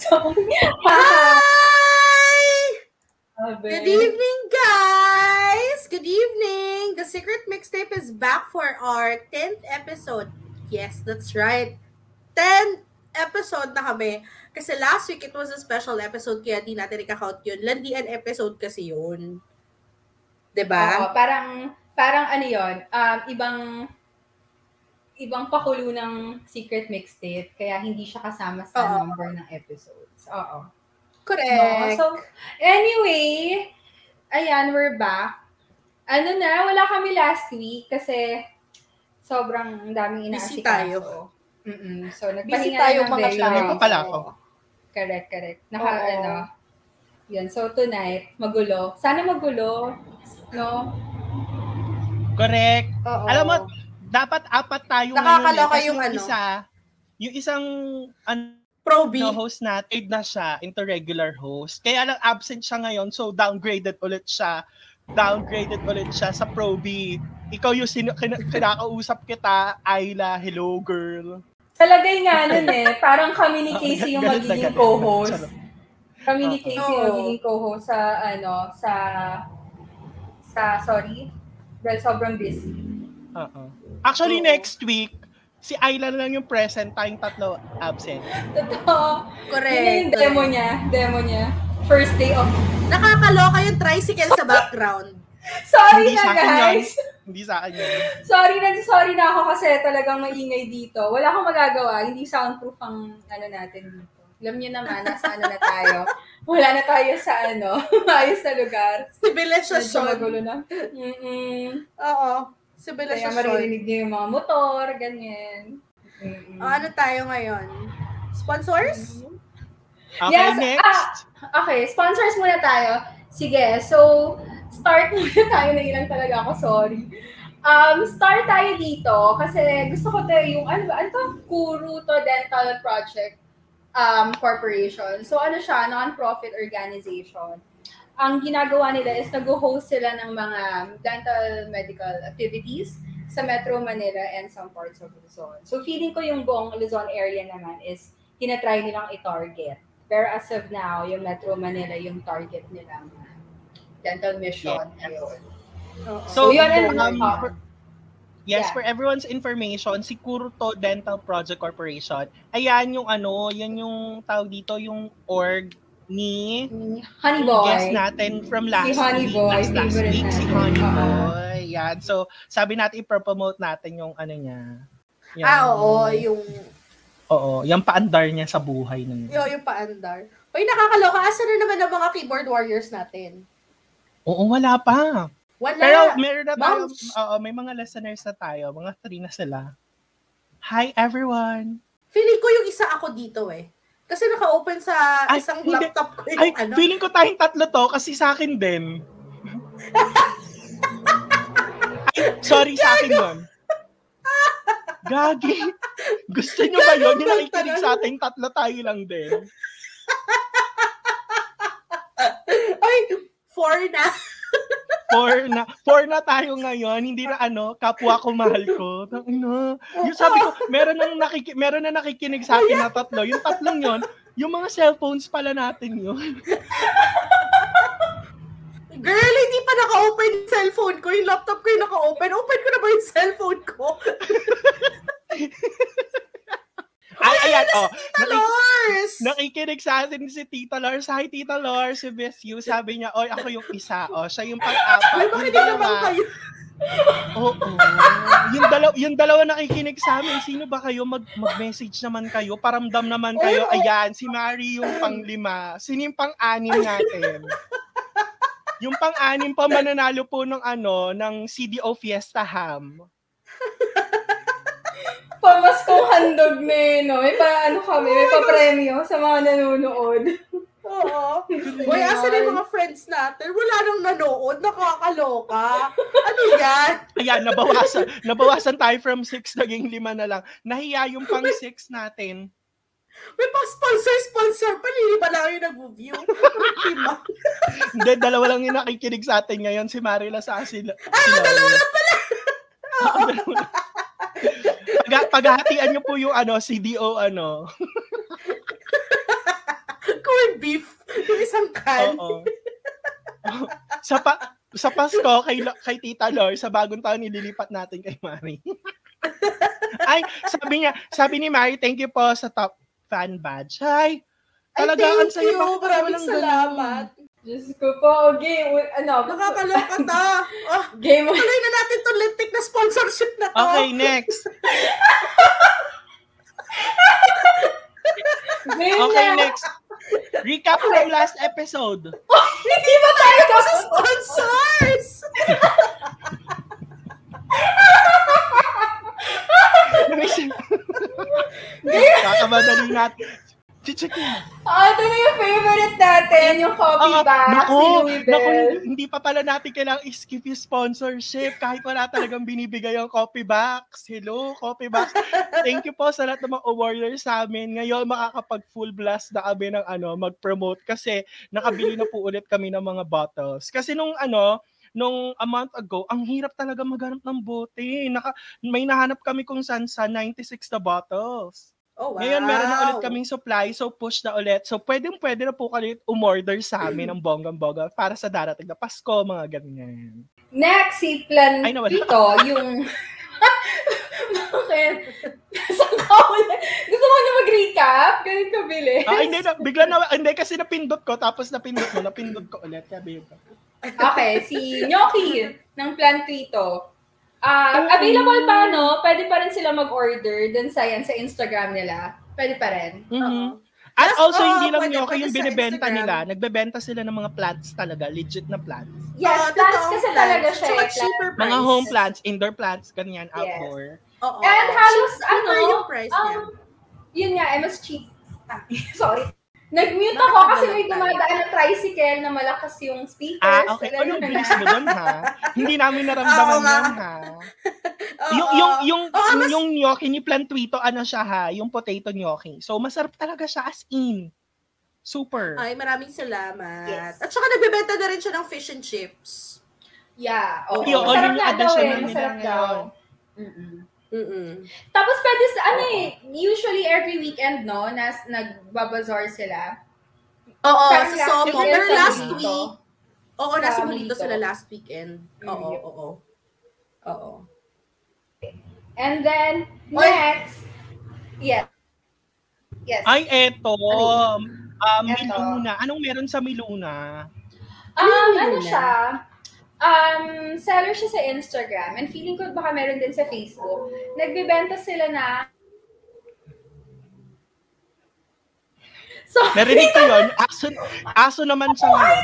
So, Hi! Good evening, guys! Good evening! The Secret Mixtape is back for our 10th episode. Yes, that's right. 10 episode na kami. Kasi last week, it was a special episode, kaya di natin ikakount yun. Landian episode kasi yun. 'Di ba? Oo, parang, parang ano yon um, ibang, ibang pakulo ng secret mixtape, kaya hindi siya kasama sa Oo. number ng episodes. Oo. No? Correct. So, anyway, ayan, we're back. Ano na, wala kami last week kasi sobrang daming Busy inaasikaso. tayo. Mm-mm. So, Busy nagpahinga tayo, na ng mga very channel. long. Ito pala ako. Correct, correct. Naka, Oo. ano, yan. So, tonight, magulo. Sana magulo, no? Correct. Oo. Alam mo, dapat apat tayo Nakakaloka ngayon. eh, kasi yung ano. Isa, yung isang ano, Proby. host natin na siya into regular host. Kaya lang absent siya ngayon, so downgraded ulit siya. Downgraded ulit siya sa Proby. Ikaw yung sinu- kin- kinakausap kita, Ayla, hello girl. Talagay nga nun eh. Parang kami ni Casey yung na magiging co-host. Kami ni. Casey yung magiging co-host sa, ano, sa, sa, sorry, dahil sobrang busy. Oo. Actually, Oo. next week, si Ayla na lang yung present, tayong tatlo absent. Totoo. Correct. Yun yung demo niya. Demo niya. First day of... Nakakaloka yung tricycle sa background. Sorry Hindi na, sa akin yun. guys! Hindi sa akin yun. Sorry na, sorry na ako kasi talagang maingay dito. Wala akong magagawa. Hindi soundproof ang ano natin dito. Alam niyo naman, nasa ano na tayo. Wala na tayo sa ano, ayos na lugar. Medyo Civilization. magulo na. Mm-mm. Oo. Kaya Civilization. maririnig niyo yung mga motor, ganyan. Mm-mm. Ah, ano tayo ngayon? Sponsors? Okay, Yes, next. ah, Okay, sponsors muna tayo. Sige, so start muna tayo na ilang talaga ako, sorry. Um, start tayo dito kasi gusto ko tayo yung ano ba, ano to? Kuruto Dental Project um, Corporation. So ano siya, non-profit organization. Ang ginagawa nila is nag-host sila ng mga dental medical activities sa Metro Manila and some parts of Luzon. So feeling ko yung buong Luzon area naman is tinatry nilang i-target. Pero as of now, yung Metro Manila yung target nilang dental mission. Ayun. Oo. So, So, yun and um, for- yes, yeah. for everyone's information, si Kuruto Dental Project Corporation, ayan yung ano, yan yung tawag dito, yung org ni Honey Boy. guest natin from last Honey week, Boy, last, last week, si. Honey. Boy. Yan. So, sabi natin i-promote natin yung ano niya. Yung- Ah, oo. Yung, Oo, yung paandar niya sa buhay ng yung, yung paandar. Uy, nakakaloka. Asa na naman ang mga keyboard warriors natin? Oo, wala pa. Wala. Pero meron na tayo, oo, may mga listeners na tayo, mga three na sila. Hi everyone! Feeling ko yung isa ako dito eh. Kasi naka-open sa Ay, isang hindi. laptop ko yung Ay, ano. feeling ko tayong tatlo to kasi sa akin din. Ay, sorry sa akin yun. Gagi. Gusto nyo ba yun? Yung nakikinig sa ating tatlo tayo lang din. Ay, four na. Four na, four na tayo ngayon. Hindi na ano, kapwa ko mahal ko. Tangina. Yung sabi ko, meron nang nakiki, meron na nakikinig sa akin na tatlo. Yung tatlong yon, yung mga cellphones pala natin yun. Girl, hindi pa naka-open yung cellphone ko. Yung laptop ko yung naka-open. Open ko na ba yung cellphone ko? Ay, ayan, oh. Tita Nakik- Lors! nakikinig sa atin si Tita Lars. Hi, Tita Lars. Si Best You. Sabi niya, oy, ako yung isa. Oh, siya yung pang-apat. Ay, Yung bakit hindi naman kayo? Oo. Yung dalawa, yung dalawa nakikinig sa amin. Sino ba kayo? Mag, mag-message naman kayo. Paramdam naman kayo. Ayan, si Mari yung panglima. Sino yung pang-anim natin? Yung pang-anim pa mananalo po ng ano, ng CDO Fiesta Ham. Pamaskong handog na eh, no? May pa, ano kami, may pa-premyo sa mga nanonood. Oo. Uy, asa na yung mga friends natin? Wala nang nanood. Nakakaloka. Ano yan? Ayan, nabawasan. nabawasan tayo from 6, naging 5 na lang. Nahiya yung pang 6 natin. May pang sponsor-sponsor pa. Lili ba lang yung nag-view? Hindi, dalawa lang yung nakikinig sa atin ngayon. Si Marila sa sila. Ah, dalawa lang pala! Pag, paghahatian niyo po yung ano, CDO ano. corned beef. Yung isang can. Oo. sa pa sa Pasko kay kay Tita Lor sa bagong taon nililipat natin kay Mari. Ay, sabi niya, sabi ni Mari, thank you po sa top fan badge. Hi. Talaga ang you. pa Maraming salamat. Diyos ko po, game, ano, Nakakaloka ta. Oh, game, tuloy na natin itong lintik na sponsorship na to. Okay, next. game Okay, na. next. Recap from last episode. Hindi ba tayo Sa sponsors! Kakamadali natin. Chichikin. Ah, ito na yung favorite natin, yung copy Ah, bag, naku, naku, hindi pa pala natin kailangang skip yung sponsorship kahit wala talagang binibigay yung copy box. Hello, copy box. Thank you po sa lahat ng mga awarders sa amin. Ngayon, makakapag full blast na kami ng ano, mag-promote kasi nakabili na po ulit kami ng mga bottles. Kasi nung ano, nung a month ago, ang hirap talaga maghanap ng bote. Naka, may nahanap kami kung saan sa 96 na bottles. Oh, wow. Ngayon, meron na ulit kaming supply, so push na ulit. So, pwedeng pwede na po kayo umorder sa amin ng bonggang-bongga para sa darating na Pasko, mga ganyan. Next, si Plan Ay. Tito, yung... Bakit? Saan ka ulit? Gusto mo na mag-recap? Ganun ka bilis. Ah, hindi, na, bigla na, hindi kasi napindot ko, tapos napindot mo, napindot ko ulit. Kaya. Okay, si Gnocchi ng Plan Tito. Ah, available pa, no? Pwede pa rin sila mag-order dun sa, yan, sa Instagram nila. Pwede pa rin. Mhm. Oo. At Yes, also, oo, hindi lang pwede- nyo pwede yung binibenta nila. Nagbebenta sila ng mga plants talaga, legit na plants. Yes, Oo, plants kasi plants. talaga siya. Tsaka eh, cheaper price. Mga home plants, indoor plants, ganyan, Yes. outdoor. Oo. And halos, Cheaper ano, yung price niya. Um, yun nga, eh, mas cheap. Ah, sorry. Nag-mute ako kasi may dumadaan na tricycle na malakas yung speakers. Ah, okay. Alam Ano mo bilis na. mo doon, ha? Hindi namin naramdaman Oo nga. yun, ha? Oo. yung yung yung Oo, mas- yung gnocchi ni Plantuito ano siya ha, yung potato gnocchi. So masarap talaga siya as in. Super. Ay, maraming salamat. Yes. At saka nagbebenta na rin siya ng fish and chips. Yeah. Oh, Yun, masarap yun yung nga daw additional eh. nila Masarap daw. ngayon. Mm-mm. Mm-mm. Tapos pwede sa, ano eh, usually every weekend, no, nas, nagbabazar sila. Oo, sa Somo. last- Pero last week, oo, Sa nasa Molito sila last weekend. Oo, Mm. oo. Oo. And then, Oy. next, yes. Yes. Ay eto. Ano Um, Eto. Miluna. Anong meron sa Miluna? Ano Um, ano Miluna? siya? Um, seller siya sa Instagram and feeling ko baka meron din sa Facebook. Nagbebenta sila na So, Narinig ko yun. Aso, aso naman siya ngayon.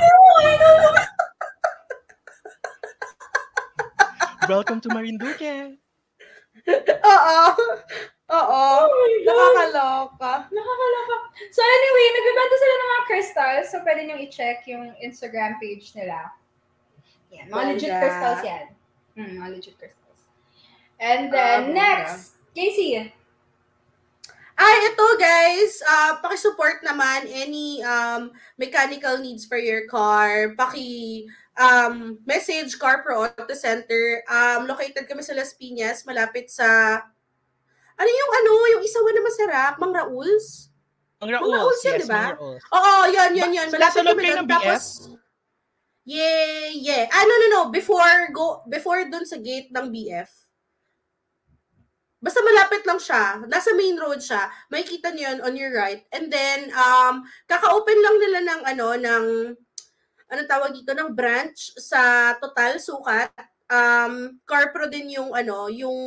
Welcome to Marinduque. Oo. Oo. Oh. Nakakaloka. nakakaloka. So anyway, nagbebenta sila ng mga crystals. So pwede nyo i-check yung Instagram page nila. Yan, mga legit crystals yan. Hmm, mga legit crystals. And then, Ah, ganda. next, Casey. Ay, ito guys, uh, paki-support naman any um, mechanical needs for your car. Paki um, message Car Pro Auto Center. Um, located kami sa Las Piñas, malapit sa ano yung ano, yung isawa na masarap, Mang Raul's? Ang Mga Raols. Raols yan, yes, di ba? mga Raols. Oo, yun, yun, yun. Malapit loob kami doon. Tapos, yeah, yeah. Ah, no, no, no. Before, go, before dun sa gate ng BF, Basta malapit lang siya. Nasa main road siya. Makikita niyo yun on your right. And then, um, kaka-open lang nila ng, ano, ng, ano tawag dito, ng branch sa Total Sukat. Um, Carpro din yung, ano, yung,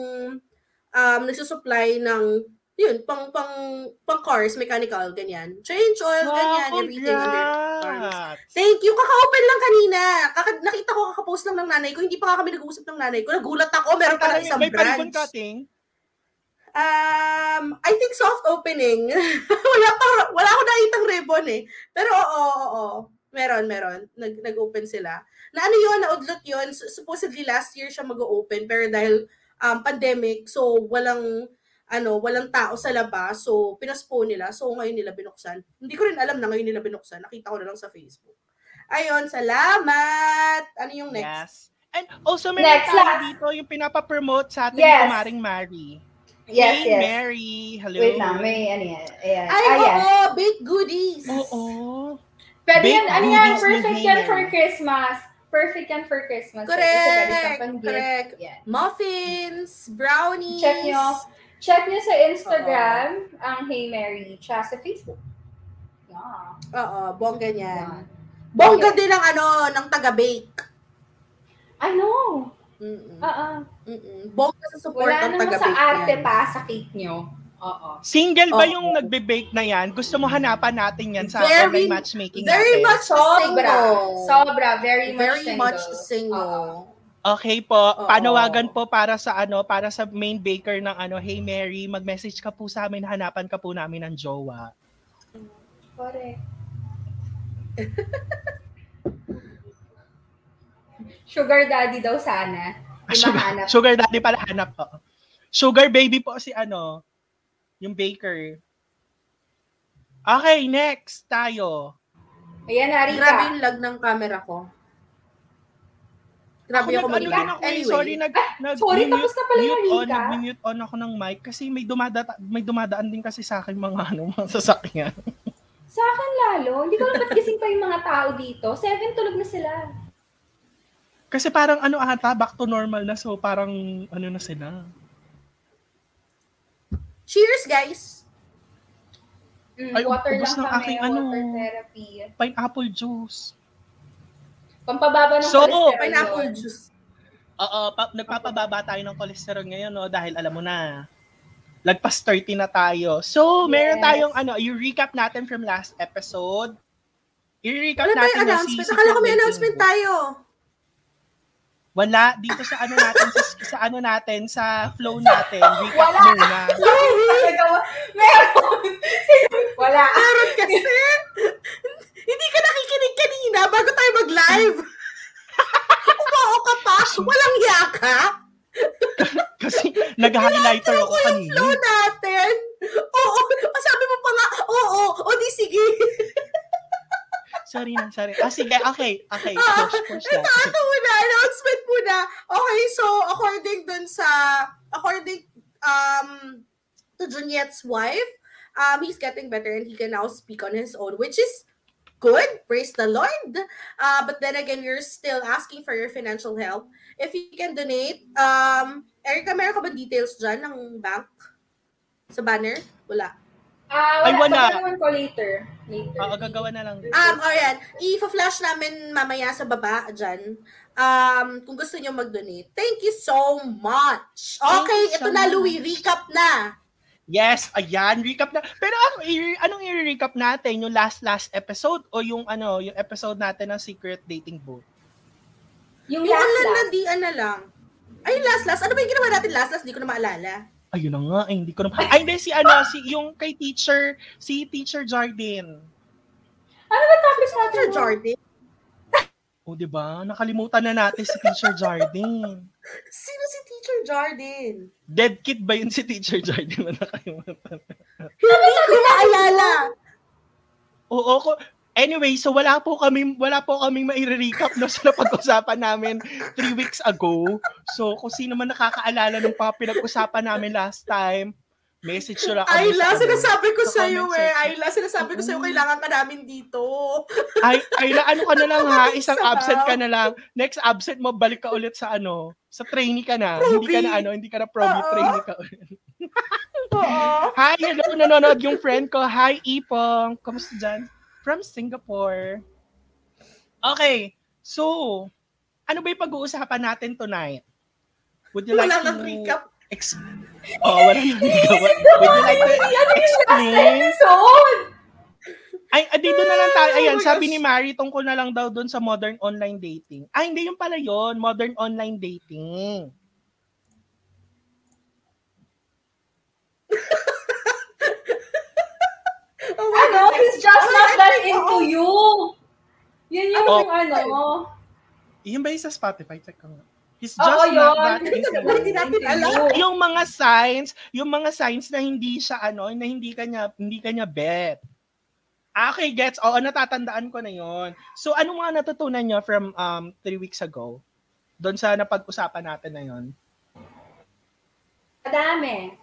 um, nagsusupply ng, yun, pang, pang, pang cars, mechanical, ganyan. Change oil, ganyan, Wow, everything under cars. Thank you. Kaka-open lang kanina. Kaka nakita ko kaka-post lang ng nanay ko. Hindi pa nga kami nag-uusap ng nanay ko. Nagulat ako. Meron pala isang May branch. cutting? Um, I think soft opening. wala pa wala ako nakitang ribbon eh. Pero oo, oo, oo. Meron, meron. Nag, nag-open sila. Na ano yun, naudlot yun. Supposedly last year siya mag-open pero dahil um, pandemic, so walang ano, walang tao sa labas. So, pinaspone nila. So, ngayon nila binuksan. Hindi ko rin alam na ngayon nila binuksan. Nakita ko na lang sa Facebook. Ayun, salamat! Ano yung next? Yes. And also, meron Next, tayo last. dito yung pinapa-promote sa ating Yes. kumaring Mari. Yes, hey, yes. Mary. Hello. Wait lang, may ano yan. Ayan. Ay, ah, yan. oo, baked goodies. Oo. Pwede Baked yan, ano yan, perfect yan for Christmas. Perfect yan for Christmas. Correct, pang-gift. correct. Yan. Muffins, brownies. Check nyo. Check nyo sa Instagram, ang Hey Mary, tsaka sa Facebook. Yeah. Oo, bongga niyan. Yan. Bongga din ang ano, ng taga-bake. I know. Mm-mm. Oo. Mm-mm. Bongga sa support Wala ng naman taga-bake sa arte yan. pa sa cake nyo. Oo. Single ba yung nagbe-bake na yan? Gusto mo hanapan natin yan sa Very- online matchmaking Very natin? much Sobra. single. Sobra. Very much Very single. much single. Oo. Okay po, Oo. panawagan po para sa ano, para sa main baker ng ano, Hey Mary, mag-message ka po sa amin, hanapan ka po namin ng jowa. Correct. Sugar daddy daw sana. Ah, sugar, sugar daddy pala hanap po. Sugar baby po si ano, yung baker. Okay, next tayo. Ayan na, Grabe yung lag ng camera ko. Grabe ako, nag- ano mag-lag. din ako, eh, Anyway, sorry, nag, nag sorry, tapos na pala yung mute on, Rika. nag-mute on ako ng mic kasi may dumadata, may dumadaan din kasi sa akin mga ano, mga sasakyan. Sa akin lalo. Hindi ko alam ba't gising pa yung mga tao dito. Seven tulog na sila. Kasi parang ano ata, back to normal na. So parang ano na sila. cheers, guys! Mm, Ay, water lang ng kami. aking water ano. therapy. Pineapple juice. Pampababa ng So, cholesterol. Pineapple juice. Oo, pa- nagpapababa tayo ng cholesterol ngayon, no? Dahil alam mo na, lagpas 30 na tayo. So, meron Yes. tayong ano, i-recap natin from last episode. I-recap Wala natin announcement. si Akala ko may announcement tayo. Wala dito sa ano natin sa, sa ano natin sa flow natin. Recap Wala. muna. Meron. Wala. Meron kasi. Hindi ka nakikinig kanina bago mag-live. Umao ka pa. Walang yaka. Kasi nag-highlighter ako Flow kanina. natin. Oo. Sabi mo pa nga, oo. O di sige. Sorry na, sorry. Ah, sige, okay. Okay, push, push Ito, na. ito muna. Announcement muna. Okay, so according dun sa, according um to Juliet's wife, um, he's getting better and he can now speak on his own, which is good. Praise the Lord. Uh, but then again, you're still asking for your financial help. If you can donate, um, Erica, meron ka ba details dyan ng bank? Sa banner? Wala. Ah, Ay, wala. Gagawin ko later. Later. Oo, gagawa na lang. Um, ayan. I-flash namin mamaya sa baba dyan. Um, kung gusto nyo mag-donate. Thank you so much. Thank Okay, you so ito na, much. Louie. Recap na. Yes, ayan, recap na. Pero ano, i- anong i-recap natin? Yung last last episode o yung ano, yung episode natin ng Secret Dating Booth? Yung Yung last ano last. landian na lang. Ay, last, last. Ano ba yung ginawa natin last, last? Di ko na maalala. Ayun na nga, eh, hindi ko na. Ay, hindi, si ano, si, yung kay teacher, si teacher Jardine. Ano ba topic natin? Sir Jordan. O, di ba? Nakalimutan na natin si teacher Jardine. Sino si Teacher Jordan? Dead kid ba yun si teacher Jardine? Nakalimutan. Hindi ko maalala. Oo, ko. Anyway, so wala po kami wala po kaming mai-recap no sa napag-usapan namin three weeks ago. So kung sino man nakakaalala ng pinag-usapan namin last time, message nyo lang Ayla, sa ano, sinasabi ko sa iyo eh. Ayla, sinasabi ko sa iyo, Mm. kailangan ka namin dito. Ay, Ayla, ano ka na lang ha? Isang absent ka na lang. Next absent mo, balik ka ulit sa ano, sa trainee ka na. Hindi ka na Proby. ano, hindi ka na proby, Oo. trainee ka ulit. Oo. Hi, hello, nanonood yung friend ko. Hi, Ipong. Kamusta dyan? From Singapore. Okay, so, ano ba yung pag-uusapan natin tonight? Would you like Wala to... nang recap. Ex- oh, wala nang recap. Would you like to explain? Ay, ah, dito na lang tayo. Ayan, Oh my sabi ni Mary, tungkol na lang daw doon sa modern online dating. Ay, hindi yung pala yon modern online dating. Oh my Ano? God. He's just Oh, not that into you. Yun yung Oh. ano. Yun ba yung sa Spotify? Check ko nga. He's just not yun. that. Hindi natin alam. yung mga signs, yung mga signs na hindi siya ano, na hindi kanya hindi kanya bet. Okay, gets. Oo, natatandaan ko na yon. So, ano mga natutunan nyo from um, three weeks ago? Doon sa napag-usapan natin na yon. Madami.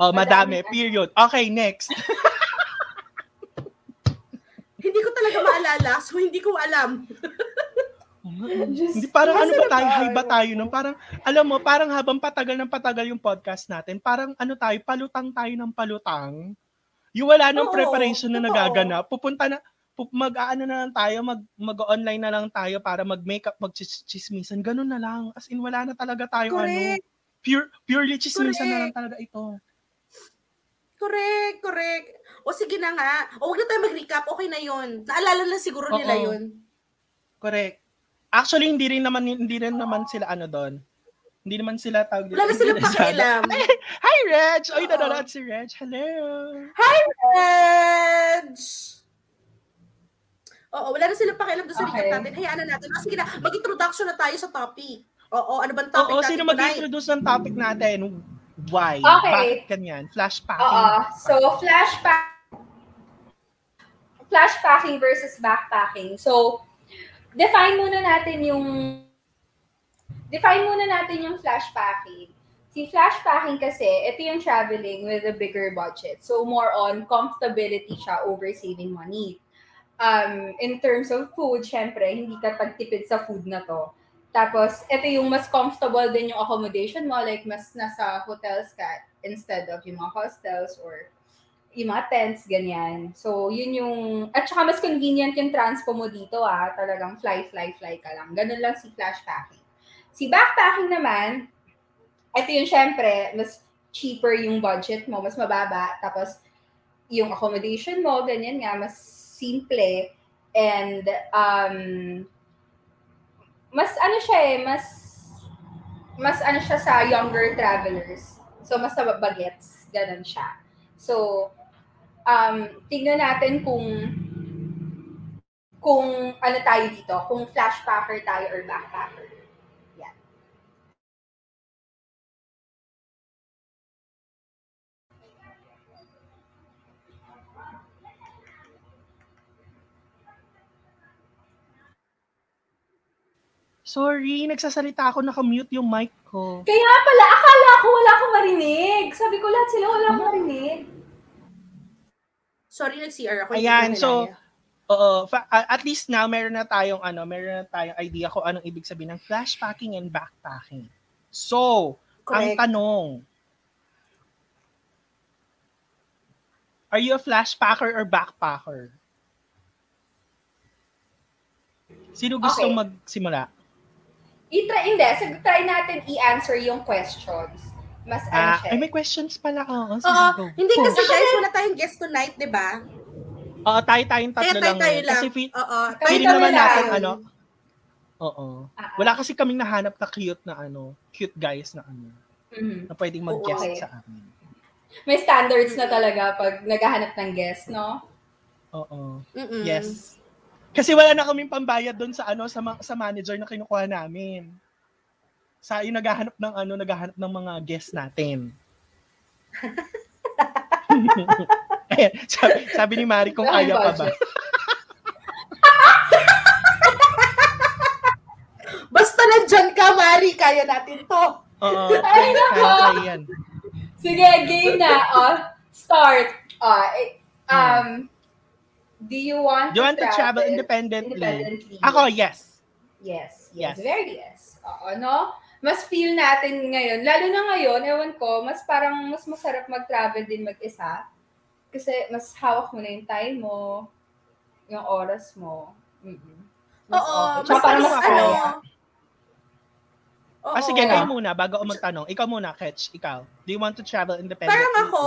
Oh, madami. Madami. Period. Okay, next. Hindi ko talaga maalala, so hindi ko alam. Just- Hindi parang ano ba tayo, high ba tayo nung parang, alam mo, parang habang patagal ng patagal yung podcast natin, parang ano tayo, palutang tayo ng palutang. Yung wala nang Oo, preparation na totoo. nagaganap, pupunta na, mag-aano na lang tayo, mag, mag-online na lang tayo para mag-makeup, mag-chismisan, ganun na lang. As in, wala na talaga tayo ano, Correct. pure, purely chismisan na lang Correct. talaga ito. Correct, correct. O sige na nga. O huwag na tayo mag-recap. Okay na yun. Naalala na siguro nila Oo. yun. Correct. Actually, hindi rin naman, hindi rin naman sila ano doon. Hindi naman sila tawag Wala silang rin sila- pakialam. Hi, Reg! Oy, Oo. nanonood si Reg. Hello! Reg! Oo, wala na silang pakialam doon sa Okay. recap natin. Hayaan na natin. Ah, sige na, mag-introduction na tayo sa topic. Oo, ano bang topic Oo, natin sino mag-introduce ng topic natin? Why? Okay. Bakit ganyan? Flashpacking. Oo. So, flashback flashpacking versus backpacking. So, define muna natin yung define muna natin yung flashpacking. Si flashpacking kasi, ito yung traveling with a bigger budget. So, more on comfortability siya over saving money. Um, in terms of food, syempre, hindi ka tagtipid sa food na to. Tapos, ito yung mas comfortable din yung accommodation mo, like mas nasa hotels ka instead of yung mga hostels or yung mga tents, ganyan. So, yun yung, at saka mas convenient yung transpo mo dito ah, talagang fly, fly, fly ka lang. Ganun lang si flashpacking. Si backpacking naman, ito yung syempre, mas cheaper yung budget mo, mas mababa, tapos yung accommodation mo, ganyan nga, mas simple, and um, mas ano siya eh, mas mas ano siya sa younger travelers. So, mas sa bagets. Ganun siya. So, um, tingnan natin kung kung ano tayo dito, kung flashpacker tayo or backpacker. Yan. Sorry, nagsasalita ako, nakamute yung mic ko. Kaya pala, akala ko wala akong marinig. Sabi ko lahat sila wala akong marinig. Sorry, nag-CR ako. Ayan, so. Oo, fa- at least now meron na tayong ano, meron na tayong idea kung anong ibig sabihin ng flashpacking and backpacking. So, ang Correct. tanong, Are you a flashpacker or backpacker? Sino gusto Okay. magsimula? I-try, hindi. So, try natin i-answer yung questions. Mas ano Ah, siya. ay, may questions pala. Oo, sige, Oo, go. hindi kasi guys, wala tayong guest tonight, di ba? Oo, tayo tayong tatlo tayo lang. tayo ngayon. lang. Kasi fi- Oo, Tayo feeling kami naman lang. natin, ano, oo. Ah. Wala kasi kaming nahanap na cute na ano, cute guys na ano, Mhm. na pwedeng mag-guest Okay. sa amin. May standards na talaga pag naghahanap ng guest, no? Oo. Mm-mm. Yes. Kasi wala na kaming pambayad doon sa ano sa ma- sa manager na kinukuha namin. Sa yung naghahanap ng ano, naghahanap ng mga guests natin. Ayan, sabi, sabi ni Mari kung kaya pa ba. Basta nandyan ka, Mari, kaya natin to. Oo. Ay, kaya, nako. kaya yan. Sige, game na. Oh, start. Ah, eh, um, do you want Do you want to travel independently? independently? Ako, yes. Yes, yes, Yes. very yes. Oo, no? Mas feel natin ngayon, lalo na ngayon, ewan ko, mas parang mas masarap mag-travel din mag-isa. Kasi mas hawak mo na yung time mo, yung oras mo. Mm-mm. Mas Oo, okay. mas, parang mas mas ano. Oo. Ah, sige, kayo muna, bago ako magtanong. Ikaw muna, Ketch. Ikaw. Do you want to travel independently? Parang ako,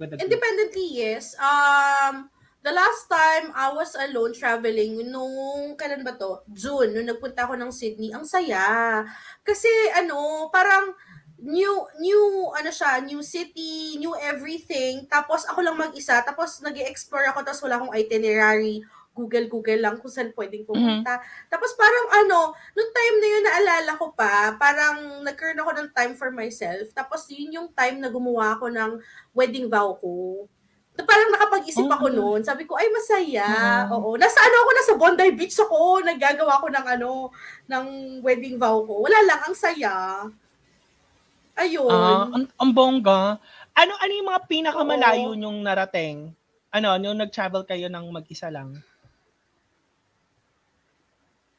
with? Independently, yes. Um, the last time I was alone traveling, nung, kailan ba to? June, nung nagpunta ako ng Sydney, ang saya. Kasi, ano, parang, new, new, ano siya, new city, new everything. Tapos, ako lang mag-isa. Tapos, nag explore ako, tapos wala akong itinerary. Google, Google lang kung saan pwedeng pumunta. Tapos parang ano, nung time na yun, naalala ko pa, parang nagkaroon ako ng time for myself. Tapos yun yung time na gumawa ako ng wedding vow ko. Na parang nakapag-isip ako Oh. noon. Sabi ko, ay masaya. Oh. Oo. Nasa ano ako, nasa Bondi Beach ako. Naggagawa ko ng ano, ng wedding vow ko. Wala lang, ang saya. Ayun. Ah, ang, ang bongga. Ano ano yung mga pinakamalayo yung narating? Ano, yung nag-travel kayo ng mag-isa lang?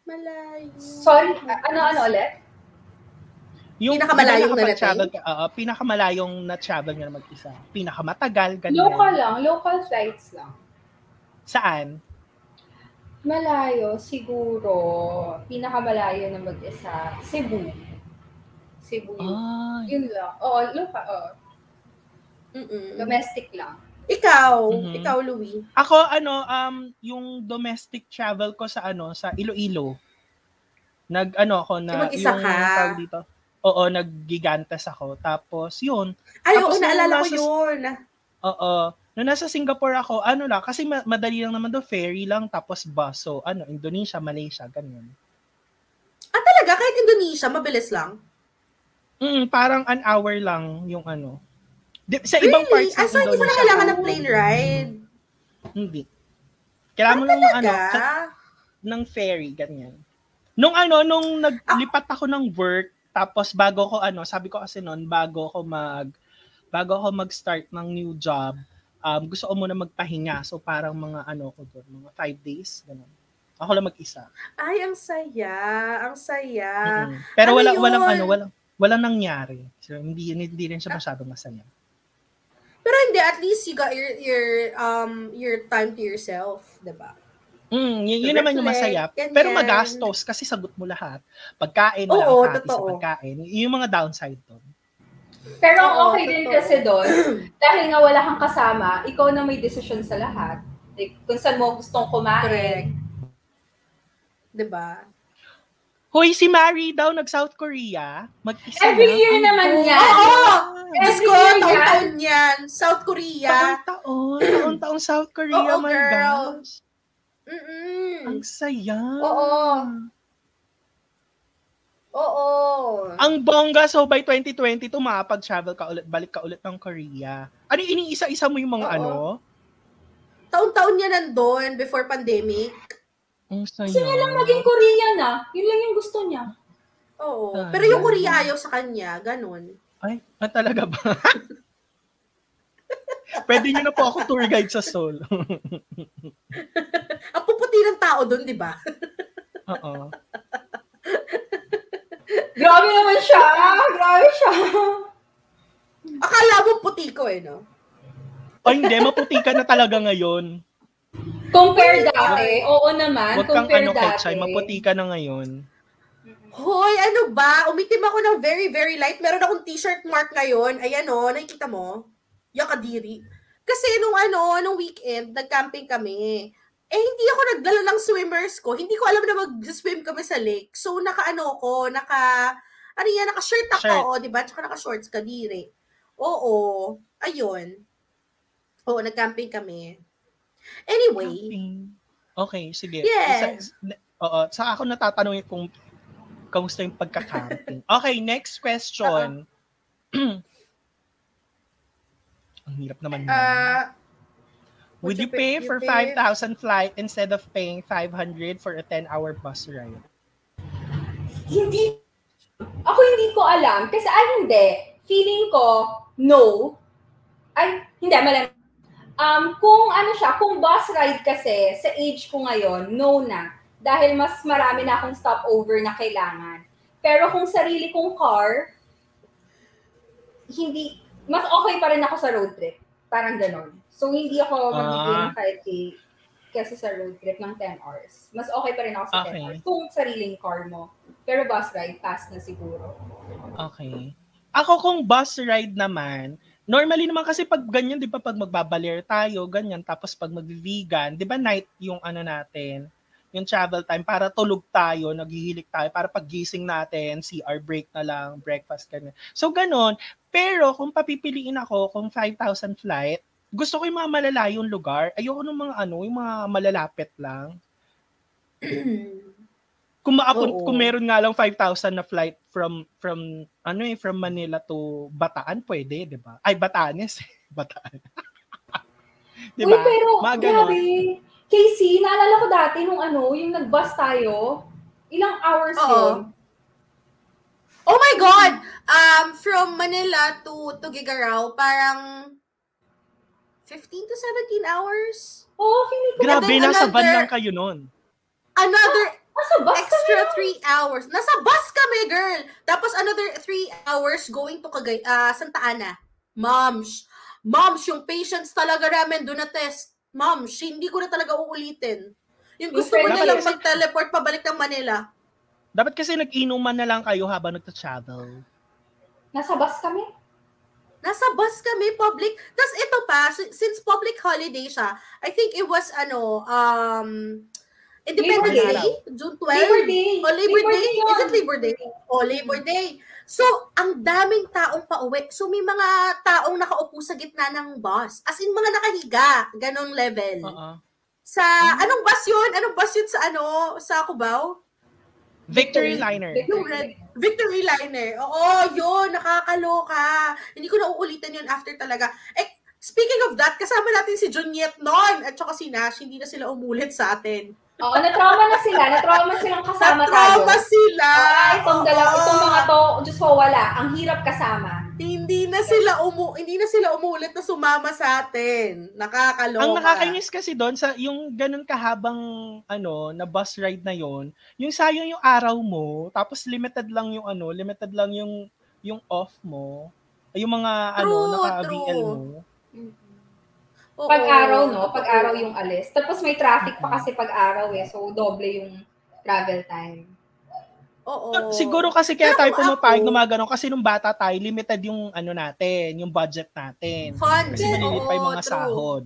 Malayo. Sorry, ano, ano ulit? Yung Pinakamalayong narating? ka, oo, pinakamalayong na-travel nga mag-isa. Pinakamatagal, ganyan. Local lang, local flights lang. Saan? Malayo, siguro, pinakamalayo na mag-isa, Cebu. Cebu. Ay. Yun lang. Oo, local, oo. Mm-mm. Domestic lang. Ikaw, Mhm. ikaw, Louie. Ako ano um yung domestic travel ko sa ano sa Iloilo. Nag ano ako na Yung mag-isa ka? tawag dito. Oo, naggigantes ako. Tapos yun, Ay, Tapos oo, naalala ko yun. oo, nung nasa Singapore ako, ano lang, kasi ma- madali lang naman do ferry lang, tapos bus. So, ano, Indonesia, Malaysia, ganyan. Ah, talaga? Kahit Indonesia, mabilis lang? Mm, parang an hour lang yung ano. Di, sa ibang Really? parts ng Ah, so hindi mo na Indonesia, kailangan ng plane ride? Hindi. Kailangan mo lang ng ano, sa- ng ferry, ganyan. Nung ano, nung naglipat ako ng work, tapos bago ko ano, sabi ko kasi noon, bago ko mag, bago ako mag-start ng new job, um, gusto ko muna magpahinga. So parang mga ano ko doon, mga five days, ganun. Ako lang mag-isa. Ay, ang saya. Ang saya. Mm-mm. Pero Ano wala, yun? walang ano, walang, walang nangyari. So, hindi, hindi rin siya masyadong masaya. Pero hindi, at least you got your your um your time to yourself, 'di ba? Mm, yun, yun naman yung masaya. ganyan. Pero magastos kasi sagot mo lahat. Pagkain, wala Oo, kang sa totoo. pagkain. Yun yung mga downside doon. Pero ang Oo, okay din totoo. kasi doon, dahil nga wala kang kasama, ikaw na may decision sa lahat. Like, kung saan mo gustong kumain. Correct. 'Di ba? Hoy, si Mary daw nag-South Korea. Mag-isa Every na. year naman Oo! yan. Ah, Diyos Every ko, year yan. taon-taon yan. South Korea. Taon-taon. Taon-taon South Korea, Oo, my girl. gosh. Mm-mm. Ang saya. Oo. Oo. Ang bongga, so by 2022, makapag-travel ka ulit, balik ka ulit ng Korea. Ano, iniisa-isa mo yung mga Oo. ano? Taon-taon niya nandun before pandemic. Ang saya. Gusto niya lang maging Korean ah. Yun lang yung gusto niya. Oo. Ah, Pero yung ganun. Korea ayaw sa kanya, ganun. Ay, ah, talaga ba? Pwede niyo na po ako tour guide sa Seoul. Ang puputi ng tao doon, di ba? Oo. Grabe naman siya. Grabe siya. Akala mo puti ko eh, no? O hindi, maputi ka na talaga ngayon. Compare dati. Oo naman. Huwag kang compare ano, dati. Kechay, maputi ka na ngayon. Hoy, ano ba? Umitim ako ng very, very light. Meron akong t-shirt mark ngayon. Ayan o, nakikita mo? Yung kadiri. Kasi nung ano, nung weekend, nag-camping kami. Eh, hindi ako nagdala ng swimmers ko. Hindi ko alam na mag-swim kami sa lake. So, naka-ano ko, naka, ano yan, naka-shirt ako, Shirt. oh, di ba? Tsaka naka-shorts, kadiri. Oo, ayun. Oo, nag-camping kami. Anyway, Camping. Okay, sige. Yes. Sa, oo, sa ako natatanungin kung kamusta yung pagka-camping. Okay, next question. Ang hirap naman. yun. Ah, Would you you pay pay- for you pay- 5,000 flight instead of paying 500 for a 10-hour bus ride? Hindi. Ako hindi ko alam. Kasi ay hindi. Feeling ko, no. Ay, hindi, mali. Um, kung ano siya, kung bus ride kasi, sa age ko ngayon, no na. Dahil mas marami na akong stopover na kailangan. Pero kung sarili kong car, hindi, mas okay pa rin ako sa road trip. Parang ganon. So, hindi ako magbibigay Ah. ng 5K kasi sa road trip ng 10 hours. Mas okay pa rin ako sa 10 Okay. hours. Kung sariling car mo. Pero bus ride, pass na siguro. Okay. Ako kung bus ride naman, normally naman kasi pag ganyan, di ba, pag magbabaler tayo, ganyan, tapos pag mag-vegan, di ba night yung ano natin, yung travel time, para tulog tayo, naghihilik tayo, para pag gising natin, CR break na lang, breakfast, ganyan. So, ganon. Pero kung papipiliin ako, kung 5,000 flight, gusto ko yung mga malalayong lugar. Ayoko ng mga ano, yung mga malalapit lang. Kung maapun, Oo. kung meron nga lang 5,000 na flight from from ano eh from Manila to Bataan pwede, 'di ba? Ay Batanes, Bataan. 'Di ba? pero, grabe. Casey, naalala ko dati nung ano, yung nag-bus tayo, ilang hours Oo. yun? Oh my God! Um, from Manila to Tugigaraw, parang 15 to 17 hours. Oh, feeling ko. Grabe, nasa van another- lang kayo nun. Another Nasa bus extra kami. three hours. Nasa bus kami, girl. Tapos another three hours going to Cagay, ah, Santa Ana. Moms. Moms, yung patients talaga namin doon na test. Moms, hindi ko na talaga uulitin. Yung Yung gusto friend na lang ko- mag-teleport pabalik ng Manila. Dapat kasi nag-inuman na lang kayo habang nagta-travel. Nasa bus kami. Nasa bus kami, public. Tapos ito pa, si- since public holiday siya, I think it was, ano, um, Independence Labor Day, June 12. Labor Day. Oh, Labor, Day. yun. Is it Labor Day? Oh, Labor Day. So, ang daming taong pauwi. So, may mga taong nakaupo sa gitna ng bus. As in, mga nakahiga. Ganong level. Oo. Sa, anong bus yun? Anong bus yun sa ano? Sa Cubao? Victory Liner. Yung red, Victory Liner. Oo, yun. Nakakaloka. Hindi ko na uulitin yun after talaga. Eh, speaking of that, kasama natin si Junyet noon at saka si Nash. Hindi na sila umulit sa atin. Oo, na-trauma na sila. Na-trauma silang kasama tayo. Natrauma sila. Ah, itong dalawa, Oo. itong mga to, Diyos ko, wala. Ang hirap kasama. Hindi na sila umu hindi na sila umulit na sumama sa atin. Nakakaloka. Ang nakakainis kasi doon sa yung ganun kahabang ano na bus ride na yon, yung sayang yung araw mo, tapos limited lang yung ano, limited lang yung yung off mo, yung mga ano True, naka-VL true. mo. Oo. Pag-araw, no? Pag-araw yung alis. Tapos may traffic pa kasi pag-araw eh. So, doble yung travel time. Oo. Siguro kasi kaya Pero tayo pumapayag na mga ganun kasi nung bata tayo, limited yung ano natin, yung budget natin. Funds. Kasi malilit pa yung mga true. sahod.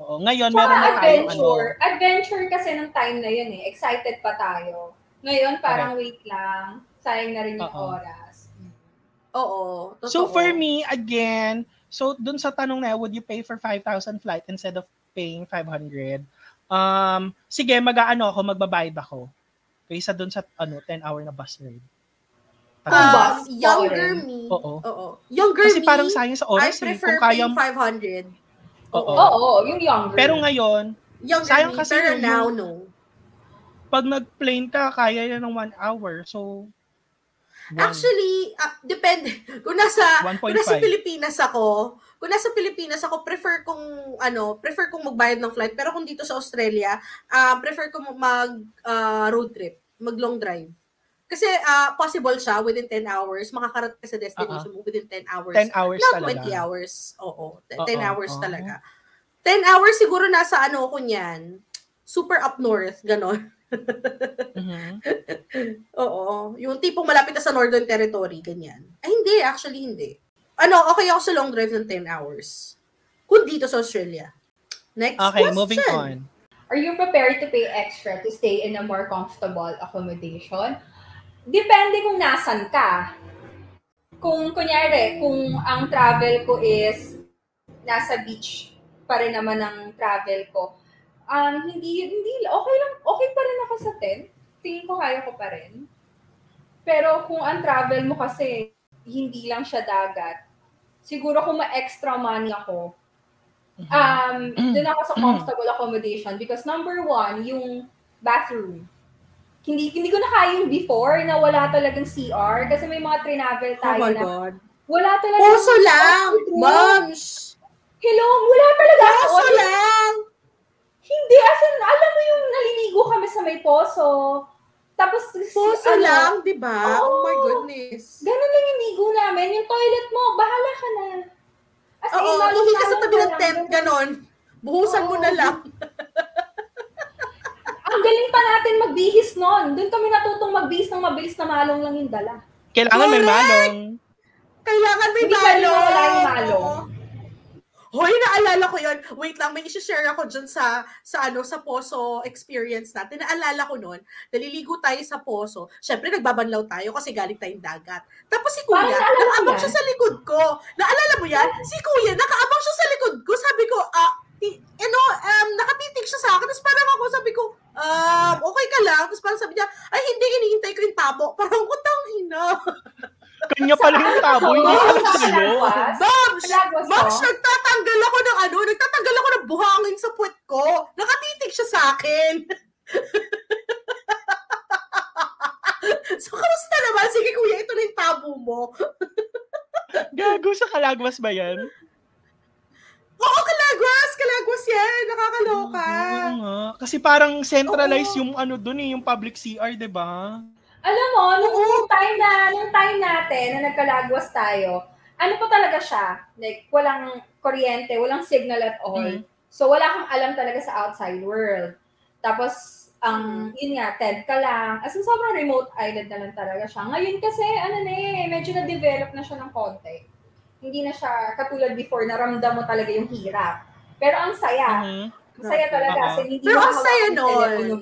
Oo, ngayon Tsaka meron na tayong ano. adventure. Adventure kasi ng time na yun eh. Excited pa tayo. Ngayon, parang wait lang. Sayang na rin yung Oo. oras. Oo. Totoo. So for me, again, so dun sa tanong na, would you pay for 5,000 flight instead of paying 500? Um, sige, mag-ano ako, magbabayad ako. Kaysa dun sa ano 10 hour na bus ride. Kung Um, bus, younger oo me. Oo. Oo. Younger Kasi me, parang sayang sa I oras eh. prefer Kung kaya, paying 500. Oo. Oo, yung younger. pero ngayon, Younger Sayang me, kasi pero yung- now, no. pag nag-plane ka, kaya yan ng 1 hour. So, one- Actually, ah, depende. Kung nasa, kung nasa 1.5. Pilipinas ako, kung nasa Pilipinas ako, prefer kong, ano, prefer kong magbayad ng flight. Pero kung dito sa Australia, ah, prefer kong mag ah, road trip, mag long drive. Kasi ah, possible siya within 10 hours, makakarating ka sa destination mo within 10 hours. 10 hours Not talaga. 20 hours. Oo, 10 Oo, hours oo. talaga. 10 hours siguro nasa ano ko niyan. Super up north, ganon. Mhm. Oo. Yung tipong malapit na sa Northern Territory, ganyan. Ay, hindi. Actually, hindi. Ano, okay ako sa long drive ng 10 hours. Kung dito sa Australia. Next Okay, question. moving on. Are you prepared to pay extra to stay in a more comfortable accommodation? Depende kung nasan ka. Kung, kunyari, kung ang travel ko is nasa beach pa rin naman ang travel ko, um, hindi, hindi, okay lang, okay pa rin ako sa tent. Tingin ko kaya ko pa rin. Pero kung ang travel mo kasi, hindi lang siya dagat, siguro kung ma-extra money ako, Mhm. um, doon ako sa comfortable accommodation because number one, yung bathroom. Hindi hindi ko na kaya yung before na wala talagang CR kasi may mga travel Oh tayo my na God. wala talaga. Puso lang! Moms! Hello, wala talaga. Puso lang! Hindi, as in, alam mo yung naliligo kami sa may poso. Tapos, Puso ano, lang, di ba? Oh my Oo. goodness. Ganun lang yung ligo namin. Yung toilet mo, bahala ka na. As Oo, lalo hindi ka sa tabi ng lang, tent, ganun. ganon. Buhusan mo Oo. na lang. Ang galing pa natin magbihis noon. Doon kami natutong magbihis ng mabilis na malong lang yung dala. Kailangan may Correct! malong. Kailangan may Hindi malong. yung malong. Hoy, naalala ko yon. Wait lang, may isi-share ako dyan sa, sa, ano, sa poso experience natin. Naalala ko nun, naliligo tayo sa poso. Siyempre, nagbabanlaw tayo kasi galing tayong dagat. Tapos si kuya, nakaabang siya sa likod ko. Naalala mo yan? Si kuya, nakaabang siya sa likod ko. Sabi ko, ah, ano, um, nakatitig siya sa akin. Tapos parang ako, sabi ko, um, okay ka lang. Tapos parang sabi niya, ay hindi, iniintay ko yung tabo. Parang, utang ina. Kanya pala yung tabo, hindi pala sa'yo. Babs! Lagwas Babs, nagtatanggal ako ng ano, nagtatanggal ako ng buhangin sa puwet ko. Nakatitig siya sa akin. so, kamusta naman? Sige kuya, ito na yung tabo mo. Gago sa Kalagwas ba yan? Oo, kalagwas! Kalagwas yan! Nakakaloka. Oo nga. Kasi parang centralized yung ano dun eh, yung public CR, di ba? Alam mo, nung, nung time na, nung time natin na nagkalagwas tayo, ano pa talaga siya? Like, walang kuryente, walang signal at all. Mhm. So, wala kang alam talaga sa outside world. Tapos, ang, yun nga, TED ka lang. As in, sobrang remote island na lang talaga siya. Ngayon kasi, ano na eh, medyo na-develop na siya ng konti. Hindi na siya katulad before, na ramdam mo talaga yung hirap. Pero ang saya. Mhm. Ang saya talaga. Oo. Kasi hindi Pero ang saya nun.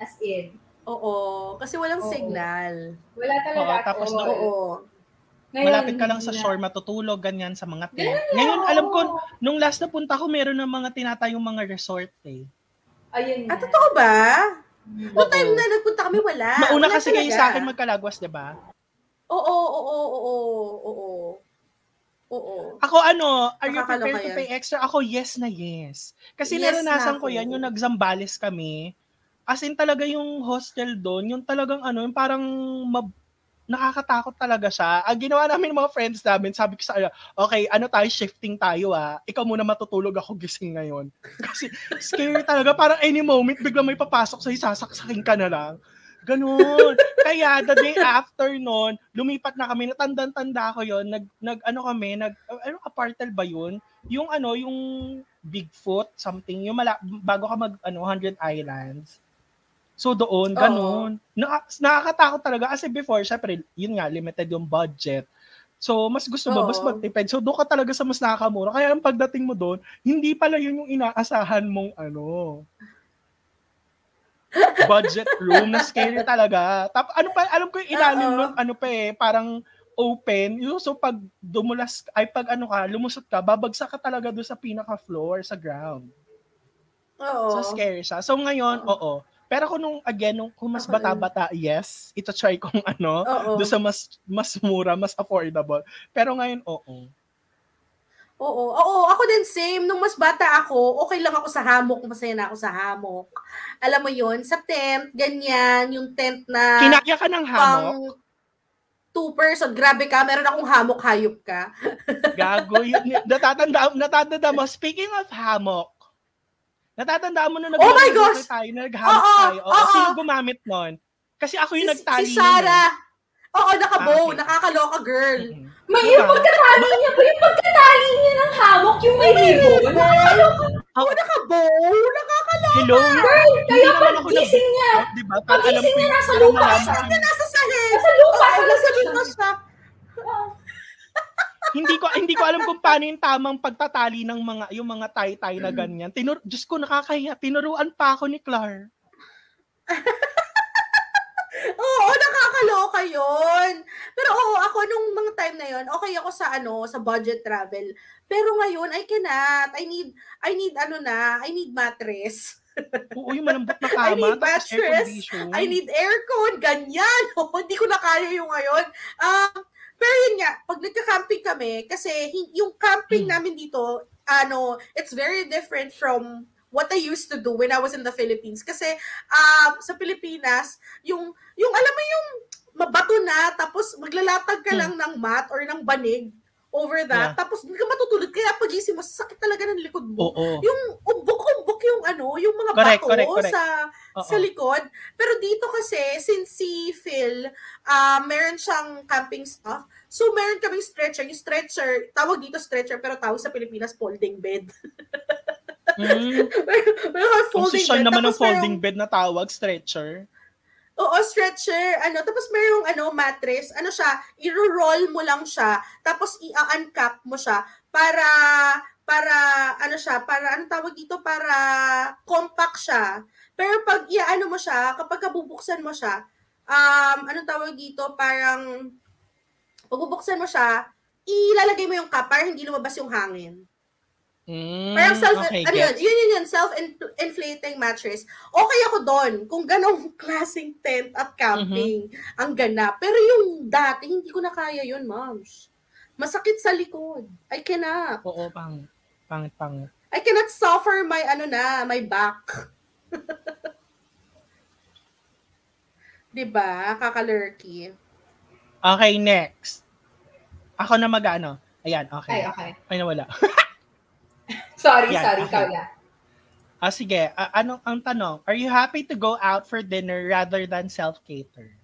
As in. Oo, kasi walang Oo. signal. Wala talaga. Oo, at tapos all. Oo. Ngayon, Malapit ka lang sa hindi na. shore, matutulog, ganyan, sa mga tent. Ganun Ngayon, alam ko, nung last na punta ko, meron ng mga tinatayong mga resort eh. Ayun Ah, na. totoo ba? Mm. Noong Oo. time na nagpunta kami, wala. Mauna Wala kasi kayo talaga. sa akin magkalagwas, di ba? Oo, oo, oo, oo, oo. Oo. Ako ano, are you Nakakaloka prepared to yan. pay extra? Ako, yes na yes. Kasi Yes naranasan na ko ako. yan, yung nag-Zambales kami. As in talaga yung hostel doon, yung talagang ano, yung parang mab- nakakatakot talaga siya. Ang ginawa namin mga friends namin, sabi ko sa kanya, okay, ano tayo, shifting tayo ah. Ikaw muna matutulog ako gising ngayon. Kasi scary talaga, parang any moment, biglang may papasok sa'yo, sasaksakin ka na lang. Ganun. Kaya the day after nun, lumipat na kami, natandang-tanda ko yon nag, nag, ano kami, nag, ano, apartment ba yun? Yung ano, yung Bigfoot, something, yung mala, bago ka mag, ano, 100 Islands. So doon, Oo. ganun. Na, nakakatakot talaga kasi before, syempre, yun nga, limited yung budget. So, mas gusto mo, Oo. mas magtipid. So, doon ka talaga sa mas nakakamura. Kaya ang pagdating mo doon, hindi pala yun yung inaasahan mong ano, budget room na scary talaga. Tap, ano pa, alam ko yung ilalim Oo. nun, ano pa eh, parang open. Yung, so pag dumulas, ay pag ano ka, lumusot ka, babagsak ka talaga doon sa pinaka-floor, sa ground. Oo. So scary siya. So ngayon, oo. Pero kung nung, again, nung kung mas bata-bata, yes, ito try kong ano, Oo. doon sa mas, mas mura, mas affordable. Pero ngayon, oo. Oo, oo, ako din same. Nung mas bata ako, okay lang ako sa hammock, masaya na ako sa hammock. Alam mo yon sa tent, ganyan, yung tent na Kinaya ka ng hammock, pang two person, grabe ka, meron akong hammock, hayop ka. gago. Yun, natatanda, natatanda mo, speaking of hammock, natatanda mo na Oh my nag- gosh! tayo, na nag-hammock Oo, tayo. Oo, oo. sino gumamit nun? Kasi ako yung Si, nagtali si nun eh. Sarah. Oo, nakabow, Ah, okay. nakakaloka girl. Mm-mm. May Diba? yung pagkatali niya, yung pagkatali niya ng hammock, yung may ribbon. Oo, nakabow, nakakaloka. Hello? Girl, kaya paggising niya, nag- Di ba? Para alam Pagising ko niya nasa lupa ko yung- Nasa sahig. nasa lupa, nasa lupa siya. Hindi ko hindi ko alam kung paano yung tamang pagtatali ng mga yung mga tay-tay na ganyan. Tinur Diyos ko nakakahiya. Tinuruan pa ako ni Clar. Oo, nakakaloka yon. Pero oo, ako nung mga time na yon, okay ako sa ano, sa budget travel. Pero ngayon, I cannot. I need, I need ano na, I need mattress. Oo, yung malambot na I kama. need tapos air mattress. I need aircon, ganyan. Oo, hindi ko na kaya yung ngayon. Um, pero yun nga, pag nagka-camping kami, kasi yung camping Hmm. namin dito, ano, it's very different from what I used to do when I was in the Philippines. Kasi um, sa Pilipinas, yung, yung alam mo yung mabato na, tapos maglalatag ka Hmm. lang ng mat or ng banig over that, Yeah. tapos hindi ka matutulog. Kaya pagising mo, sakit talaga ng likod mo. Oo. Yung umbok-umbok yung ano, yung mga Correct, bato correct, correct. sa Oo. sa likod. Pero dito kasi, since si Phil, ah meron siyang camping stuff, so meron kaming stretcher. Yung stretcher, tawag dito stretcher, pero tawag sa Pilipinas folding bed. Mm. meron folding social bed. naman ng tapos folding merong- bed na tawag, stretcher. Oo, stretcher. Ano, tapos merong ano, mattress. Ano siya, i-roll mo lang siya, tapos i-uncap mo siya para para ano siya, para ano tawag dito, para compact siya. Pero pag iaano mo siya, kapag kabubuksan mo siya, um, anong tawag dito, parang pag bubuksan mo siya, ilalagay mo yung cup para hindi lumabas yung hangin. Mm, Parang self, okay, ano yun, yun yun yun, self-inflating mattress. Okay ako doon, kung ganong klaseng tent at camping, Mm-hmm. ang ganap. Pero yung dati, hindi ko na kaya yun, moms. Masakit sa likod. I cannot. Oo, pang pangit pangit. I cannot suffer my, ano na, my back. diba? Kakalurky. Okay, next. Ako na mag-ano. Ayan, okay. Ay, okay. Ay, nawala. Sorry, Yan, sorry. okay. Ikaw na. Ah, sige. Ah, ano ang tanong? Are you happy to go out for dinner rather than self-cater?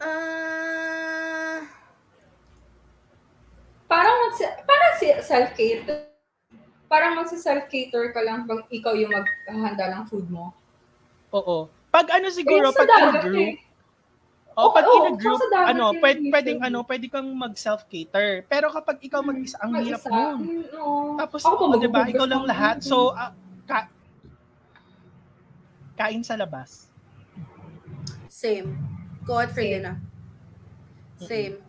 Ah, Parang mag parang si self-cater. Parang magsa-self-cater ka lang pag ikaw yung maghahanda ng food mo. Oo. Pag ano siguro, pag in group, eh. Oh, pag Oo, in a oo, group, sa dagat ano, pwede, pwedeng, ano, pwede kang mag-self-cater. Pero kapag ikaw mag-isa, ang hirap nun. Mm, oo. Tapos, pa oh, diba, maghuhugas ikaw lang ng- lahat. So, ah, ka- kain sa labas. same. Go out for Same. dinner. Same.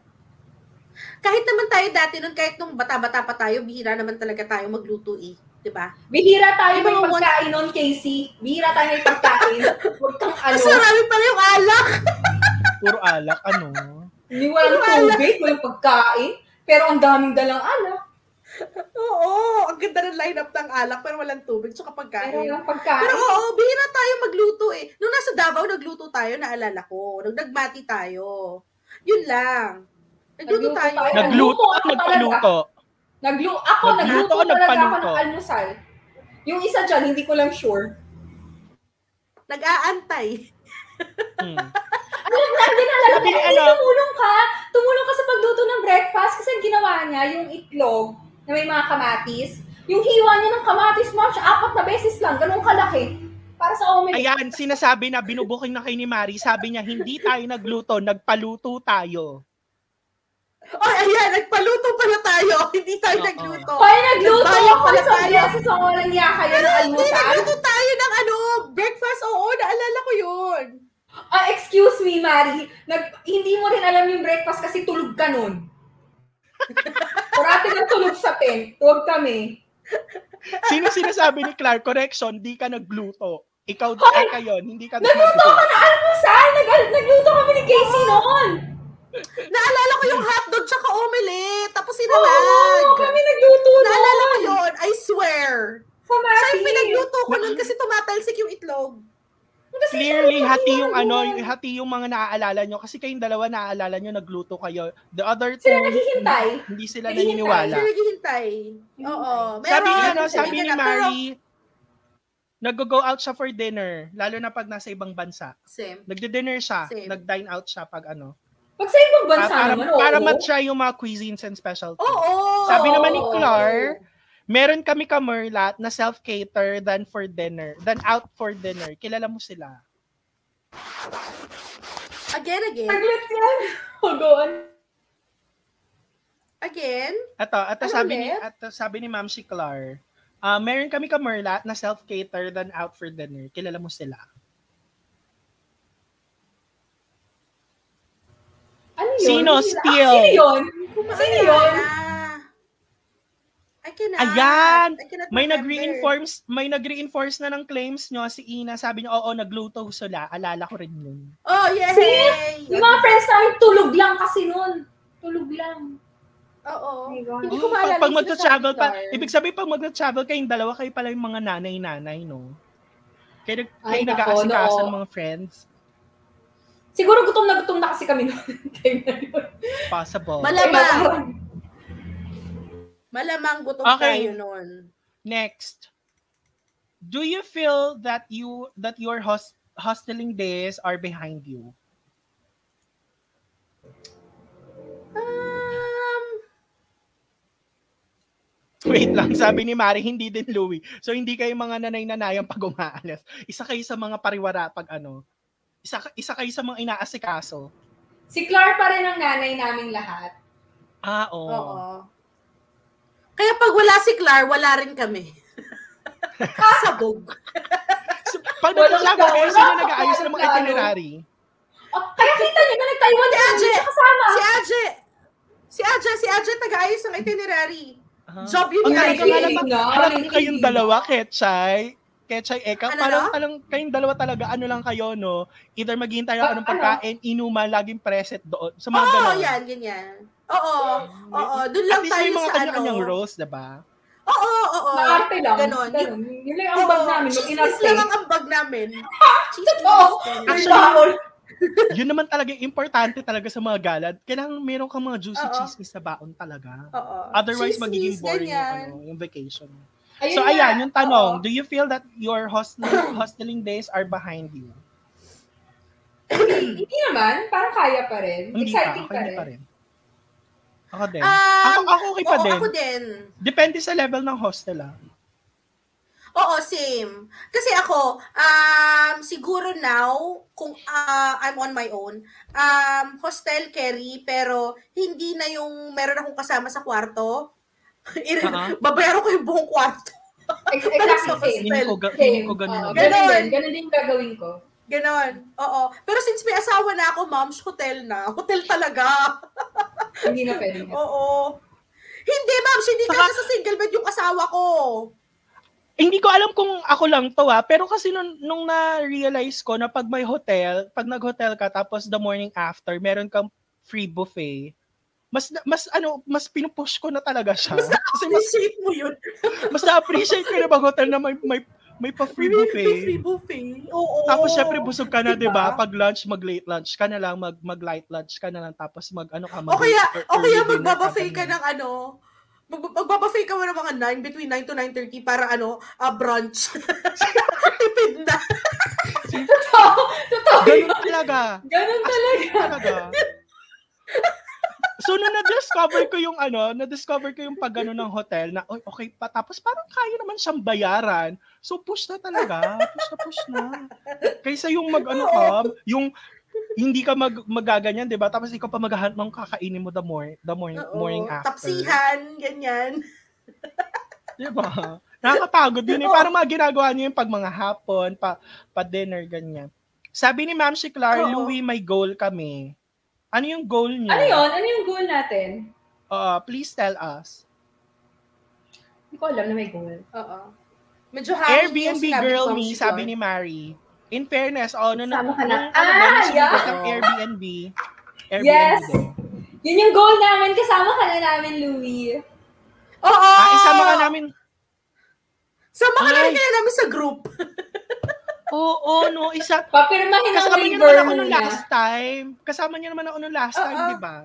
Kahit naman tayo dati nun, kahit nung bata-bata pa tayo, bihira naman talaga tayo magluto eh. 'Di ba? Bihira tayo may pagkain nun, Casey. Bihira tayo may pagkain. Huwag kang ano. Mas marami pala yung alak. Puro alak, ano. Hindi walang tubig, walang pagkain. Pero ang daming dalang alak. Oo, ang ganda ng lineup ng alak pero walang tubig tsaka Pero pagkain. walang Pero pagkain. oo, bihira tayo magluto eh. Nung nasa Davao, nagluto tayo, naalala ko. Nung nagmati tayo. Yun lang. Nagluto Nagluto tayo. tayo. Nagluto Nagluto at ako nagpaluto. Naglu ako, Nagluto nagluto o talaga ako nagpaluto? ng almusal. Yung isa dyan, hindi ko lang sure. Nag-aantay. Hmm. Alam na, dinalala ko, hindi ano- tumulong ka. Tumulong ka sa pagluto ng breakfast kasi ang ginawa niya, yung itlog na may mga kamatis, yung hiwa niya ng kamatis, match, apat na beses lang, ganun kalaki. Para sa omelet. Ayan, sinasabi na binubuking na kay ni Mari, sabi niya, hindi tayo nagluto, nagpaluto tayo. Ay, ayan, nagpaluto pala tayo. Hindi tayo Oo. nagluto. Kaya nagluto Nagbayad ako pala sa tayo. beses ang walang niya kayo ng Hindi, almusal. nagluto tayo ng ano, breakfast. Oo, naalala ko yun. Ah, excuse me, Mari. Nag, hindi mo rin alam yung breakfast kasi tulog ka nun. Parati ng tulog sa tent. Tulog kami. Sino sinasabi ni Clark, correction, di ka nagluto. Ikaw, Hoy! ikaw yun, hindi ka Nagluto nagluto. ka na almusal! Nag, nagluto kami ni Casey noon! Naalala ko yung hotdog tsaka omelette. Tapos Oo, sinamag. kami nagluto noon! Naalala ko yun. I swear. Sa Siya Mati. yung pinagluto ko nun kasi tumatalsik yung itlog. Kasi Clearly, siya hati yung ano, yung hati yung mga naaalala nyo. Kasi kayong dalawa naaalala nyo, nagluto kayo. The other two, Sila naghihintay. hindi sila Naghihintay. naniniwala. Siya naghihintay. Oo. Sabi ni, Meron. ano, sabi ni na, Mari, nag-go out siya for dinner, lalo na pag nasa ibang bansa. Same. Nagde-dinner siya, Same. nag-dine out siya pag ano. Pag sa ibang bansa para, naman, para oo. matry yung mga cuisines and specialties. Oo. Sabi naman ni Oo. Meron kami kamerlat na self-cater than for dinner, than out for dinner. Kilala mo sila. Again, again. Saglit yan. Oh, go on. Again. Ato, ato Ano sabi ni ato sabi ni Ma'am si Clar, ah meron kami kamerlat na self-cater than out for dinner. Kilala mo sila. Ano yun? Sino? Steal. Ah, sino yun? Sino yun? I cannot. Ayan! I cannot May nag-reinforce, may nag-reinforce na ng claims nyo si Ina. Sabi niya, oo, nagluto sila. Alala ko rin yun. Oh, yay! See? Yung mga friends namin, tulog lang kasi nun. Tulog lang. Oo. Oh. Hindi ko maalala pag, pag sinasabi, pa, ibig sabihin pag magta-travel kayong dalawa, kayo pala yung mga nanay-nanay, no? Kayo, Ay, kayo nag-aasikaso no. ng mga friends. Siguro gutom na gutom na kasi kami noon. Possible. Malamang. Malamang gutom Okay. tayo nun. Next. Do you feel that you that your host, hosteling days are behind you? Um, Wait lang, sabi ni Mari, hindi din Louie. So hindi kayo mga nanay-nanayang pag umaalis. Isa kayo sa mga pariwara pag ano. Isa, isa kayo sa mga inaasikaso. Si Clar pa rin ang nanay naming lahat. Ah, oo. oo. Kaya pag wala si Clar, wala rin kami. Sabog. So, pag Walang nagkasama kayo, plano. sino nag-aayos ng mga itinerary? Oh, kaya kita niyo na nag-Taiwan Si Aje! kasama. Si Aje! Si Aje, si Aje tagaayos ng itinerary. Ah. Job yun galing nga harap galing kayong dalawa, Ketchay. Ketchay, Eka, Ano parang na? talang, kayong dalawa talaga, ano lang kayo, no? Either maghihintay lang Ah, ano ng ano? pagkain, inuman, laging preset doon. Sa Oo, mga ganon. yan, ganyan. Oo, oo. Doon At lang least tayo may mga sa ano. roles, diba? Oo, oo, oo. Maarte lang. Ganon. Ganon. Yun lang ang bag namin. Chismis lang ang ambag namin. Oo. Actually, yun naman talaga yung importante talaga sa mga galad. Kailangan meron kang mga juicy Oo. chismis sa baon talaga. Oo. Otherwise, Chismis, magiging boring yung, ano, yung vacation. Ayun so, nga. ayan, yung tanong, Oo. do you feel that your hostel, hosteling days are behind you? Hindi hindi naman. Parang kaya pa rin. Hindi Exciting pa, pa, rin. pa rin. Ako din. Um, ako, ako okay pa Oo, din. ako din. Depende sa level ng hostel ah. Oo, same. Kasi ako, um, siguro now, kung ah, I'm on my own, um, hostel carry, pero hindi na yung meron akong kasama sa kwarto. Oo. Babayaran ko yung buong kwarto. Ex- Exactly Sa same. Hindi ko, hindi ko ganun. Oo, na- Ganon. Ganon din. Ganon din yung gagawin ko. Ganon. Oo. Pero since may asawa na ako, mom's hotel na. Hotel talaga. Hindi na pwede. Oo. Hindi, ma'am. Hindi Saka- kasi sa single bed yung asawa ko. hindi ko alam kung ako lang to ah, pero kasi nung, nung na-realize ko na pag may hotel, pag nag-hotel ka tapos the morning after, meron kang free buffet, mas mas ano, mas pinupush ko na talaga siya. Mas kasi mas, Appreciate mo yun. mas na-appreciate ko na mag-hotel na may may may pa free May buffet. Free buffet. Oo. Tapos syempre busog ka na, 'di Diba? ba? Pag lunch, mag late lunch ka na lang, mag mag light lunch ka na lang tapos mag ano ka mag O kaya, o kaya magbabuffet ka ganun. ng ano, mag magbabuffet ka mo ng mga 9, between 9 to 9.30 para ano, ah, brunch. Tipid na. Totoo. Totoo. Ganun talaga. Ganon talaga. talaga. So, nung na-discover ko yung ano, na-discover ko yung pag ano ng hotel na, "Oy, okay pa. Tapos parang kaya naman siyang bayaran. So, push na talaga. Push na, push na. Kaysa yung mag, ano ka, yung hindi ka mag, magaganyan, di ba? Tapos ikaw pa maghahanap ng kakainin mo the, mor- the morning, Oo. morning after. Tapsihan, ganyan. Di ba? Nakakapagod yun eh. Parang mga ginagawa niyo yung pag mga hapon, pa, pa dinner, ganyan. Sabi ni Ma'am si Clar. Louie, may goal kami. Ano yung goal niyo? Ano yun? Ano yung goal natin? Uh, please tell us. Hindi ko alam na may goal. Oo. Medyo Airbnb girl me, sabi ni Mary. In fairness, oh, no, no, Sama ka na. ano Ah, yeah. ng Airbnb. Airbnb Yes. Yun yung goal namin. Kasama ka na namin, Louie. Oo! Ah, isama ka namin. Sama ka na kaya namin sa group. Oo, no, isa. Papirmahin ang Kasama niyo naman ako nung last time. Kasama niyo naman ako nung last time, di ba?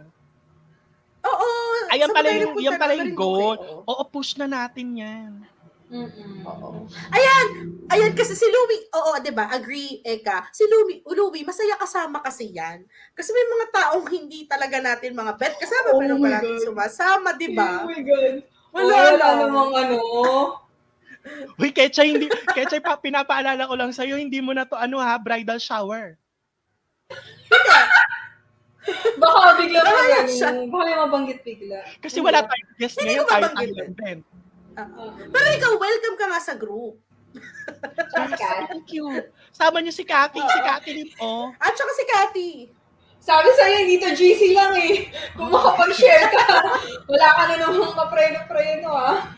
Oo. Ayan pala yung, yan pala na yung goal. oo. Oo, push na natin yan. Mm-mm. Oo. Ayan, ayan kasi si Louie, oo, 'di ba? Agree Eka. Si Louie, Louie, masaya kasama kasi 'yan. Kasi may mga taong hindi talaga natin mga bet kasama Oh pero God. sumasama, 'di ba? Oh my God. Wala Wala, wala namang ano. Uy, Kecha, hindi, Kecha, pa, pinapaalala ko lang sa'yo, hindi mo na to, ano ha, bridal shower. Baka bigla pa yan siya. Baka may mabanggit bigla. Kasi wala tayong guest ngayon, tayo tayo event. Oo. Pero ikaw, welcome ka nga sa group. Thank you. Sama niyo si Cathy, si Cathy din, oh. At saka si Cathy. Sabi sa'yo, dito GC lang eh. Kung makapag-share ka, wala ka na namang kapreno-preno ah.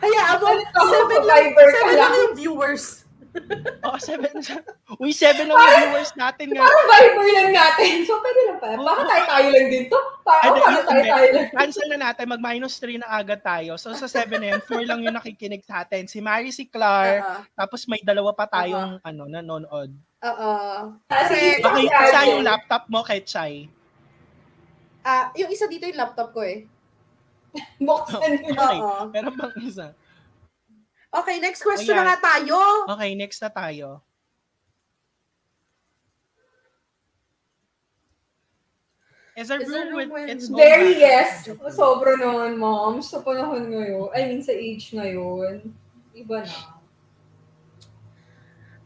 Hayaan mo, Ano seven lang, seven lang. yung viewers. Oh, seven. Uy, seven lang yung viewers natin nga. Parang Viber lang natin. So, pwede lang pala. Baka tayo-tayo lang din to. Oh, para hindi. tayo-tayo lang. Cancel na natin, mag-minus 3 na agad tayo. So sa 7 na yun, 4 lang yung nakikinig sa atin. Si Mary, si Clar, Oo. tapos may dalawa pa tayong ano, nanonood. Oo. Kasi, Kasi, Okay, Kasi, isa yung laptop mo kay Chai. ah, yung isa dito yung laptop ko eh. Buksan mo. Okay, meron bang isa? Okay, next question Ayan. na nga tayo. Okay, next na tayo. Is there Is there room with room with- its own Very bathroom? yes. Sobra naman, mom. Sa panahon ngayon. I mean, sa age ngayon. Iba na.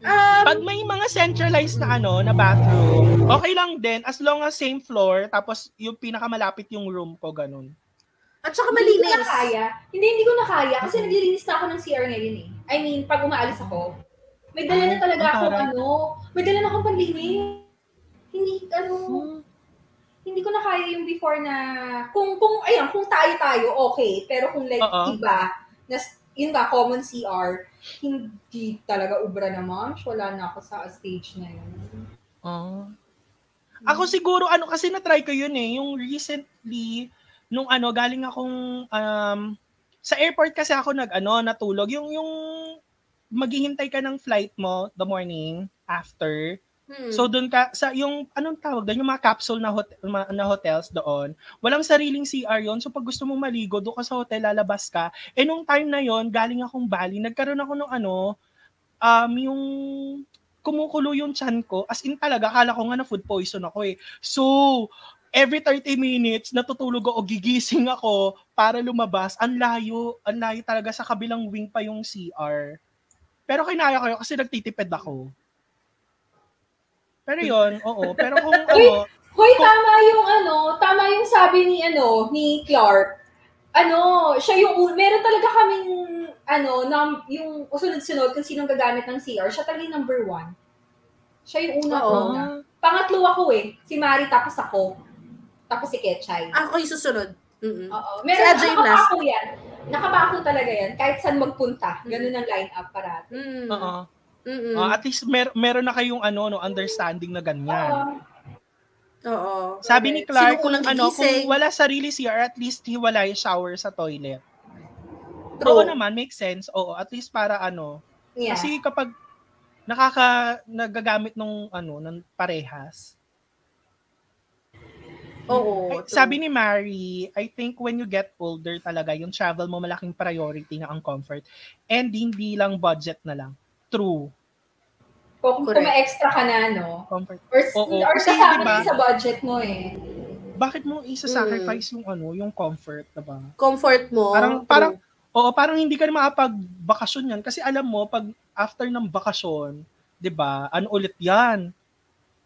Um, Pag may mga centralized na ano, na bathroom, okay lang din as long as same floor tapos yung pinakamalapit yung room ko ganun. At saka Hindi ko na malinis. kaya. Hindi, hindi ko na kaya. Kasi naglilinis na ako ng CR ngayon eh. I mean, pag umaalis ako, may dala na talaga Ay, ako ano, may dala na akong panlinis. Hindi, ano, Hmm. hindi ko na kaya yung before na, kung, kung, ayan, kung tayo-tayo, okay. Pero kung like, Oo. iba, na, yun ba, common CR, hindi talaga ubra na, ma'am. Wala na ako sa stage na yun. Oh. Ako siguro, ano, kasi na-try ko yun eh, yung recently, nung ano, galing akong um, sa airport kasi ako nag ano natulog yung yung maghihintay ka ng flight mo the morning after Hmm. So doon ka sa yung anong tawag doon yung mga capsule na hotel, na hotels doon. Walang sariling CR yon. So pag gusto mong maligo, doon ka sa hotel lalabas ka. Eh nung time na yon, galing akong Bali, nagkaroon ako ng ano um yung kumukulo yung chan ko. As in talaga, akala ko nga na food poison ako eh. So, every 30 minutes, natutulog ako, gigising ako para lumabas. Ang layo, ang layo talaga sa kabilang wing pa yung CR. Pero kinaya ko yun kasi nagtitipid ako. Pero yon oo. Pero kung ano, Hoy, tama yung ano, tama yung sabi ni ano, ni Clark. Ano, siya yung un- meron talaga kaming ano, num, yung sunod-sunod kung sinong gagamit ng CR, siya talaga yung number one. Siya yung una Oo. una. Pangatlo ako eh. Si Mari tapos ako. Tapos si Ketchay. Ako yung susunod. Mm-mm. Oo. Si Meron Ajay yung nakapako yan. Nakapako talaga yan. Kahit saan magpunta. Ganun ang line-up parati. Mm. oo. Mm-mm. Ah, at least mer- meron na kayong ano, no, understanding na ganyan. Oo. Oo. Sabi ni Clark, kung ano, kung wala sarili CR, at least hiwalay shower sa toilet. True. Oo naman, makes sense. Oo, at least para ano. Yeah. Kasi kapag nakaka nagagamit nung ano, ng parehas. Oo. Ay, true. sabi ni Mary, I think when you get older talaga, yung travel mo malaking priority na ang comfort. And hindi lang budget na lang. True. kung, kung Correct. may extra ka na, no? Comfort. Or, Oo. or Kasi, kasama diba, din sa budget mo eh. Bakit mo isa-sacrifice yung ano, yung comfort, diba? Comfort mo. Parang, true. parang, oo, parang hindi ka na makapag-bakasyon yan. Kasi alam mo, pag after ng bakasyon, di ba, ano ulit yan?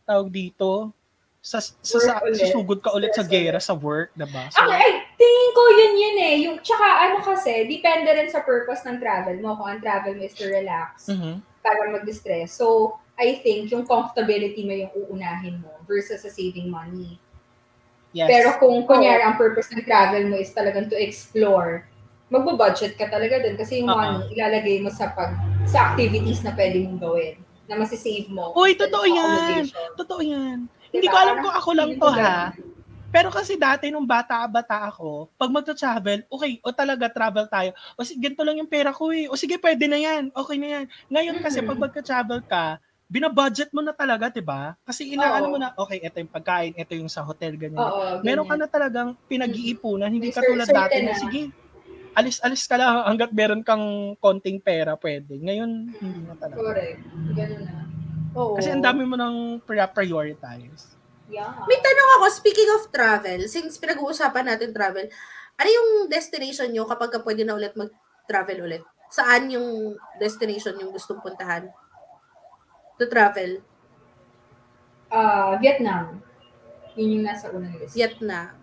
Tawag dito, sa, sa, sa, susugod ka ulit sa gera, sa work, di ba? So, Ako, ay, tingin ko yun yun eh. Yung, tsaka ano kasi, depende rin sa purpose ng travel mo. Kung ang travel mo is to relax, mhm. para mag-distress. So, I think yung comfortability mo yung uunahin mo versus sa saving money. yes. Pero kung kunyari ang purpose ng travel mo is talagang to explore, magbo-budget ka talaga dun kasi yung Oo. money ilalagay mo sa pag sa activities na pwede mong gawin na masisave mo. Uy, totoo yan. Totoo yan. Hindi Diba? ko alam kung ako lang to ha. Pero kasi dati nung bata-bata ako, pag magta-travel, okay, o talaga travel tayo. O sige, ganito lang yung pera ko eh. O sige, pwede na yan. Okay na yan. Ngayon kasi pag magta-travel ka, binabudget mo na talaga, 'di ba? Kasi inaano mo na, okay, ito yung pagkain, ito yung sa hotel, ganyan. Oo, Meron ka ganyan. na talagang pinag-iipunan, hindi May katulad certain dati na. sige, alis-alis ka lang hanggat meron kang konting pera, pwede. Ngayon, hindi na talaga. Correct. Ganun na. Oo. Kasi ang dami mo nang prioritize. Yeah. May tanong ako, speaking of travel, since pinag-uusapan natin travel, ano yung destination nyo kapag ka pwede na ulit mag-travel ulit? Saan yung destination yung gustong puntahan? To travel? Ah, Vietnam. Yun yung nasa unang list. Vietnam.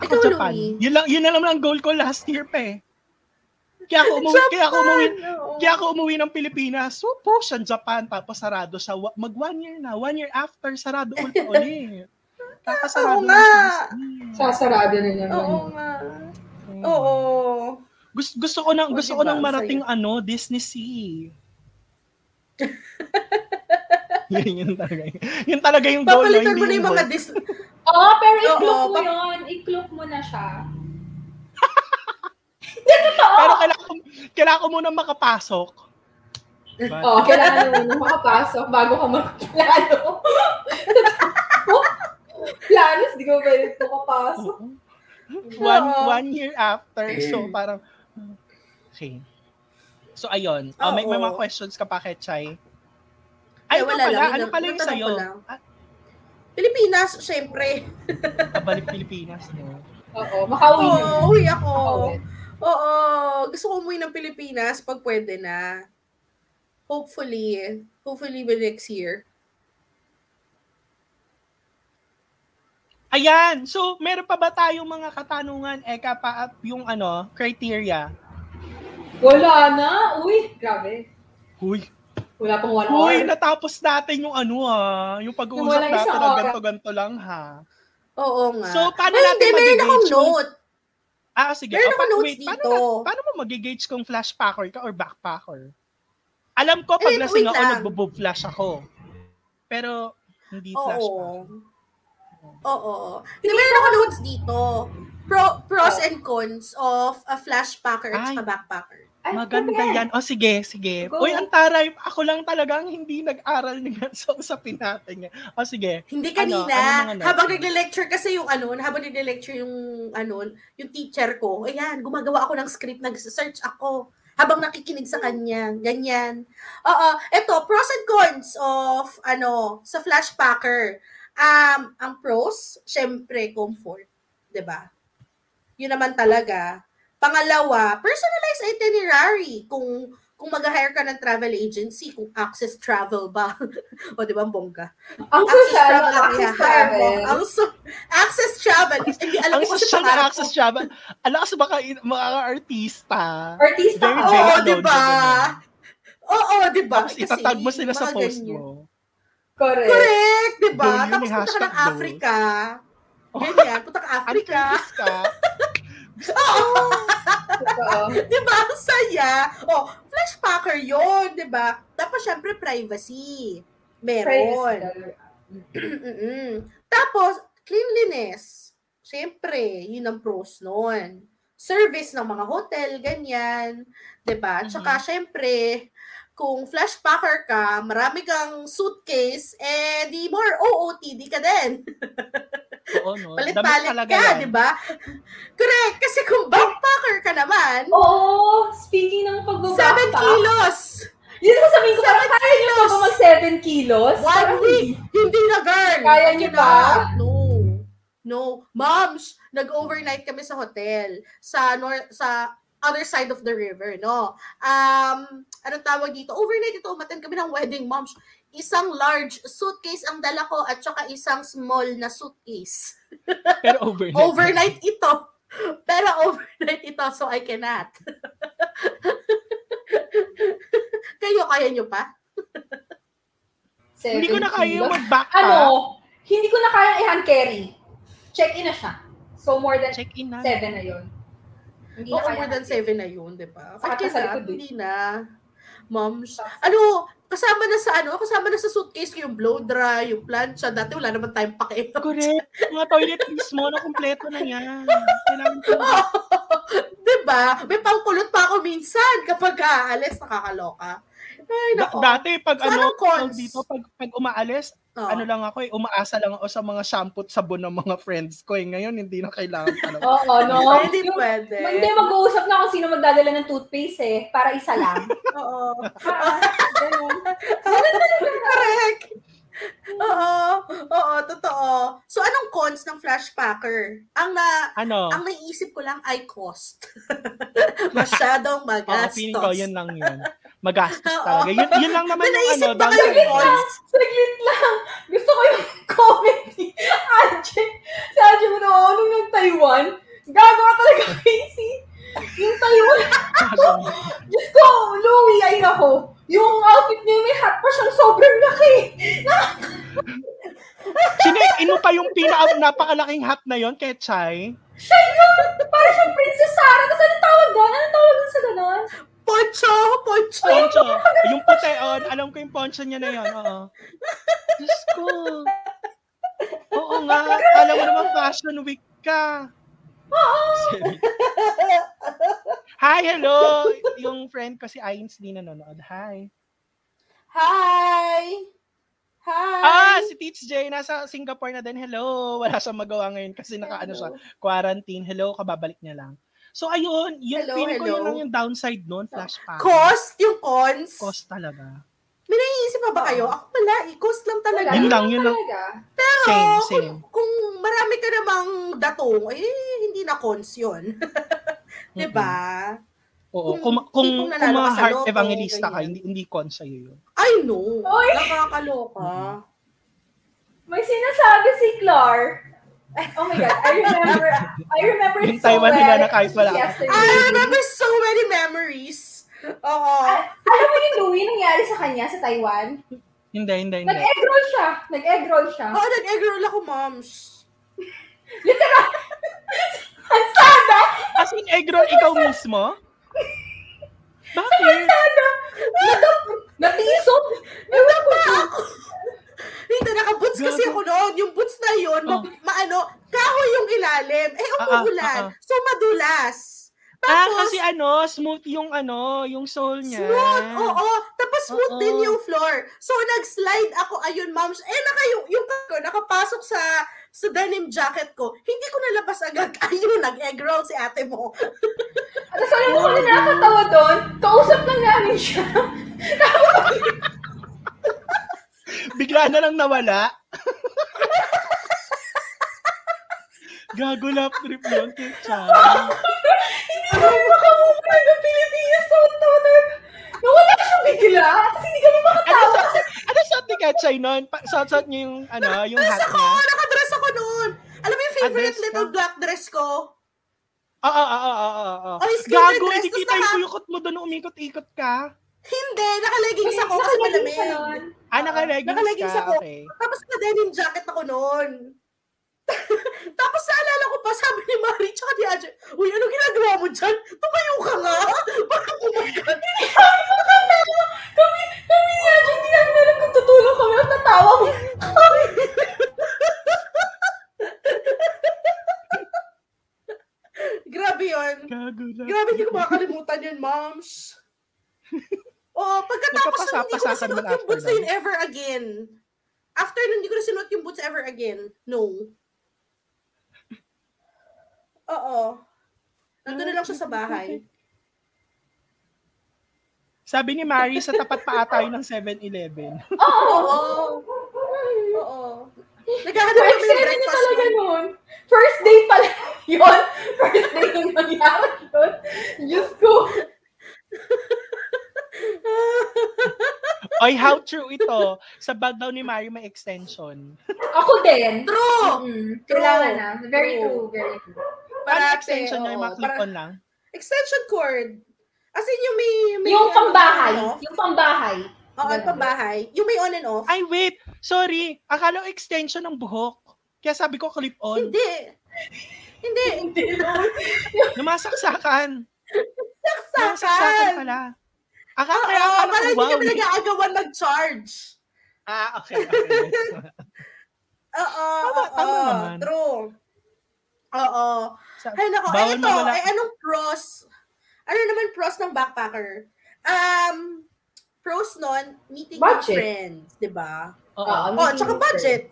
Ako, Ikaw, Japan. Louie? Yun, lang, yun na naman ang goal ko last year pa eh. Kaya ako umuwi, kaya ako umuwi, Oo. kaya ako umuwi ng Pilipinas. So, push ang Japan, tapos sarado. Wa- Mag one year na. One year after, sarado ulit ulit. Tapos sarado Oo na nga. siya. Sasarado na naman. Oo nga. Mm. Oo. Gusto, gusto ko nang O, gusto ko nang marating ano, Disney Sea. yun, yun talaga. Yun, yun talaga yung goal. no? Papalitan mo na yung mga goal. dis... Oo, pero Oo, i-cloak mo pa- yun. I-cloak mo na siya. Pero kailangan, ko- kailangan ko muna makapasok. But, Oo, oh, kailangan mo nung makapasok bago ka magplano. oh, planos, di ko pwede makapasok. one one year after. So parang okay. So ayun, Ah, may, may mga questions ka pa kay Chay. Ay, Ay, wala pala, lang. ano pala yung sa'yo? Ah, Pilipinas, syempre. kabalik Pilipinas. No? Oo, makauwi Oo, uwi ako. Makauwi. Oo, gusto ko umuwi ng Pilipinas pag pwede na. Hopefully, hopefully by next year. Ayan, so meron pa ba tayong mga katanungan, Eka, pa at yung ano, criteria? Wala na. Uy, grabe. Huy, Wala pang one huy, hour. natapos natin yung ano ah, yung pag-uusap natin oras. ganto-ganto lang ha. Oo nga. So, paano Ay, natin hindi, meron akong yung- note. Ah, sige. Meron Oh, pa- notes wait, paano, dito. na- paano mo mag-gauge kung flash packer ka or backpacker? Alam ko, pag Eh, lasing ako, nagbo-boob flash ako. Pero, hindi flash Oo. packer. Oo. Hindi, meron ako notes dito. pro, pros Oh. and cons of a flashpacker at saka backpacker. Ay, Maganda ano yan. O sige, sige. Go. Uy, ang taray. Ako lang talagang hindi nag-aral niya sa usapin natin. yan. O sige. Hindi Ano? kanina, Ano notes? habang nagle-lecture kasi yung ano, habang nagle-lecture yung ano, yung teacher ko, ayan, gumagawa ako ng script, nag-search ako habang nakikinig sa kanya, ganyan. Oo, eto, pros and cons of ano, sa flashpacker. Um, ang pros, syempre comfort, 'di ba? Yun naman talaga. Pangalawa, personalized itinerary. Kung kung mag-hire ka ng travel agency, kung access travel ba. o, di ba, bongga? Ang Access social, travel access mo. travel. Ang so- access travel. Hindi, alam Ang ko social na ko. access job. Alam kasi baka in- mga artista. Artista Oo, alone di ba? Oo, di ba? Tapos itatag mo sila sa post ganyan. mo. Correct. Correct, di ba? Tapos punta ka ng. Africa. Oh. Ganyan, punta ka Africa. Artist ka. Totoo. Di ba? Ang saya. Oh, flashpacker yun, di ba? Tapos, syempre, privacy. Meron. Tapos, cleanliness. Siyempre, yun ang pros nun. Service ng mga hotel, ganyan. 'Di ba? Tsaka, syempre, kung flashpacker ka, marami kang suitcase, eh, di more OOTD ka din. Oo, no? Palit-palit ka, yan. di ba? Correct. Kasi kung backpacker ka naman, Oo, speaking ng pagbabakpak. 7 kilos. Yun ang sabihin ko, parang kaya niyo pa ba mag 7 kilos? One Parang week. Hindi na, girl. Kaya niyo Hindi ba? No. No. Moms, nag-overnight kami sa hotel sa nor- sa other side of the river, no? Um, anong tawag dito? Overnight ito, umaten kami ng wedding, moms. Isang large suitcase ang dala ko at saka isang small na suitcase. Pero overnight. Overnight ito. Pero overnight ito, so I cannot. Kayo, kaya nyo pa? Hindi ko na 7 kaya mag-backpack. Ano, hindi ko na kaya i-hand carry. Check-in na siya. So, more than Check-in na. 7 na yun. Hindi Oo, na kaya more than hand-carry. seven na yun, di ba? Na? likod eh. Hindi na. Moms. Ano, kasama na sa ano, kasama na sa suitcase ko yung blow dry, yung plancha. Dati wala naman tayong pakialam. Correct. Mga toiletries mo na kumpleto na yan. Kailangan ko. di ba? May pangkulot pa ako minsan kapag aalis, nakakaloka. Ay, Da- nako. dati pag So, ano, cons? dito, pag, pag umaalis, Oh. ano lang ako eh, umaasa lang ako sa mga shampoo at sabon ng mga friends ko eh. Ngayon, hindi na kailangan talaga. Oo, no. Ay, hindi pwede. Hindi, mag-uusap na kung sino magdadala ng toothpaste eh. Para isa lang. Oo. Ah, ganun. Correct. Oo. Oo, totoo. So, anong cons ng flashpacker? Ang na, Ano? ang naisip ko lang ay cost. Masyadong Oo, magastos. feeling ko, yun lang yun. Magastos Oo. talaga. Yun, yun lang naman yung ano, ba kayo downside. cons? Saglit lang. Gusto ko yung comment ni. Si Angie mo na, oh, nung nag-Taiwan, gagawa talaga crazy. Yung Taiwan, Diyos ko, Louie, ay nako. Yung outfit niya, may hat pa siyang sobrang laki. Sinek-in mo pa yung pinaka napakalaking hat na yon kay Chai. Siya yun! Para siyang Princess Sarah. Tapos anong tawag doon? Anong tawag doon sa ganon? Poncho! Poncho! Poncho. yung puti, oh, alam ko yung poncho niya na yun. Oo. Diyos ko. Oo nga. Alam mo naman fashion week ka. Sorry. Hi, hello. Yung friend ko si Ainsley nanonood. Hi. Hi! Hi! Ah, si Teach J nasa Singapore na din. Hello. Wala siyang magawa ngayon kasi nakaano siya, quarantine. Hello, kababalik niya lang. So ayun, yun Hello, feeling ko yun lang yung downside noon, flashback. Cost? Yung cons? Cost talaga. May naiisip pa ba kayo? Ako wala eh. Cost lang talaga. Yun lang, yun lang. Pero, Same, same. Kung, kung marami ka namang datong, eh, hindi na cons yun. diba? Oo, Kung kung, kung, kung mga sa heart loto, evangelista ka, hindi, hindi con sa'yo yun. I know. Oy! Nakakaloka. May sinasabi si Clar. Oh my God, I remember, I remember Yung so Taiwan well nila na kahit wala. yesterday. I remember so many memories. Oo. Ah, alam mo yung Louie nangyari sa kanya sa Taiwan? Hindi, hindi, hindi. Nag-egg roll siya. Nag-egg roll siya. Oo, nag-egg roll ako, moms. Ang sada! As in, egg roll, ikaw mismo? Bakit? Sada! Natap- Natisok! Ewan ko. Hindi, naka-boots kasi ako noon. Yung boots na yun, ma- Oh. maano, kahoy yung ilalim. Eh, Ah, ah, umuulan. ah, ah. So, madulas. Ah, Tapos, kasi ano, smooth yung ano, yung sole niya. Smooth, oo. Tapos smooth Oo. din yung floor. So, nag-slide ako, ayun, ma'am. Eh, naka, yung, yung ko, nakapasok sa sa denim jacket ko. Hindi ko nalabas agad. Ayun, nag-egg roll si ate mo. Tapos alam mo kung nakakatawa doon? Kausap lang namin siya. Bigla na lang nawala. Gago lap trip yun, Kecha. Hindi kami makamukha ng Pilipinas sa toner. Nawala siya bigla. Kasi hindi kami Ano makatawa. sa ano sa ni Kechay nun? Suot-suot niyo yung ano, yung Dress hat ako! niya. Nakadress ako noon. Alam mo yung favorite dress little ka? black dress ko? Oo, oo, oo, oo, oo. Oh, Gago, dress, hindi kita yung kuyukot mo doon, umikot-ikot ka. Hindi, naka-leggings ako kasi malamig. nun. Ah, naka-leggings Naka-leggings ka, ako. okay. Tapos naka-denim jacket ako noon. Tapos naalala ko pa, sabi ni Mari, tsaka ni Ajay, Uy, ano ginagawa mo dyan? Tumayo ka nga! Parang, my God. Kami, kami ni Ajay, hindi namin alam kung tutulong kami at natawa mo. Grabe yun. Grabe, hindi ko makakalimutan yun, moms. Oh, pagkatapos nun, hindi ko na Nagkapasa-pasakan sinuot mo yung after boots na nun? yun ever again. After nun, hindi ko na sinuot yung boots ever again. No. Oo. Nandun na lang siya sa bahay. Sabi ni Mari, sa tapat pa ata yun ng 7-Eleven. Oo. Oo. Oo. Naghahanap kami ng breakfast talaga nun. First day pala yun. First day yung nangyari yun. Diyos ko. Oy, how true ito. Sa bag daw ni Mari may extension. Ako din. True! Mm, True. Kailangan na. Very True. true. Very true. Ano Parate, extension niya? Yung mga clip-on Para- lang? Extension cord. As in, yung may... may Yung ano, pambahay. on and off. Yung pambahay. Oo, yung pambahay. Yung may on and off. Ay, wait. Sorry. Akala ko extension ng buhok. Kaya sabi ko clip-on. Hindi. Hindi. Hindi. Namasaksakan. Namasaksakan Saksakan. pala. Akala, Oo, kaya akala parang ko, hindi wow. kami nag-aagawan mag-charge. Ah, okay. okay. Oo, Tama- oo, tama naman. True. Oo. Ay, nako. Ay, ito. mawala. Ay, anong pros? Ano naman pros ng backpacker? Um, pros nun, meeting new Budget. friends, di ba? Oo. Oo. Oh, tsaka budget.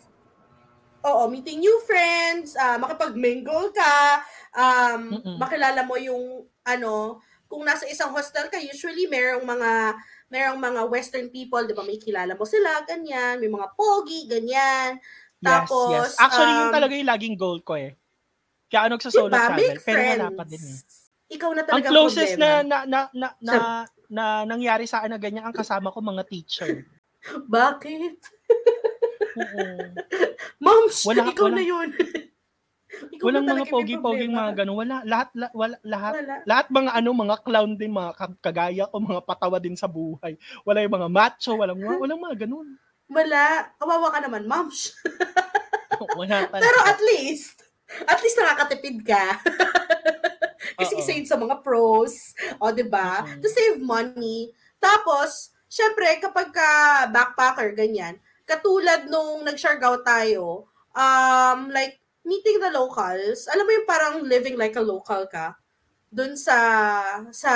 Oo, meeting new friends, ah, makipag-mingle ka, um, Mm-mm. makilala mo yung, ano, kung nasa isang hostel ka, usually merong mga, merong mga western people, di ba, may kilala mo sila, ganyan, may mga pogi, ganyan. Tapos, yes, yes. Actually, yun um, talaga yung laging goal ko eh. Kaya ano sa solo diba, travel. make Pero friends. wala pa din eh. Ikaw na Ang talaga closest na problema. na, na, na, na, na, nangyari sa akin na ganyan, ang kasama ko mga teacher. Bakit? Oo. Moms, Wala- ikaw wala- na yun. Ikaw Walang na mga pogi-poging mga ganun. Wala, lahat, la- wala, lahat, Wala. lahat mga ano, mga clown din, mga ka- kagaya ko, mga patawa din sa buhay. Wala yung mga macho, walang, walang mga ganun. Wala. Kawawa ka naman, moms. Wala talaga. Pero at least, at least nakakatipid ka. Kasi Oo. isa yun sa mga pros. O, di ba? Mhm. To save money. Tapos, syempre, kapag ka backpacker, ganyan, katulad nung nag-Siargao tayo, um, like, meeting the locals, alam mo yung parang living like a local ka, dun sa sa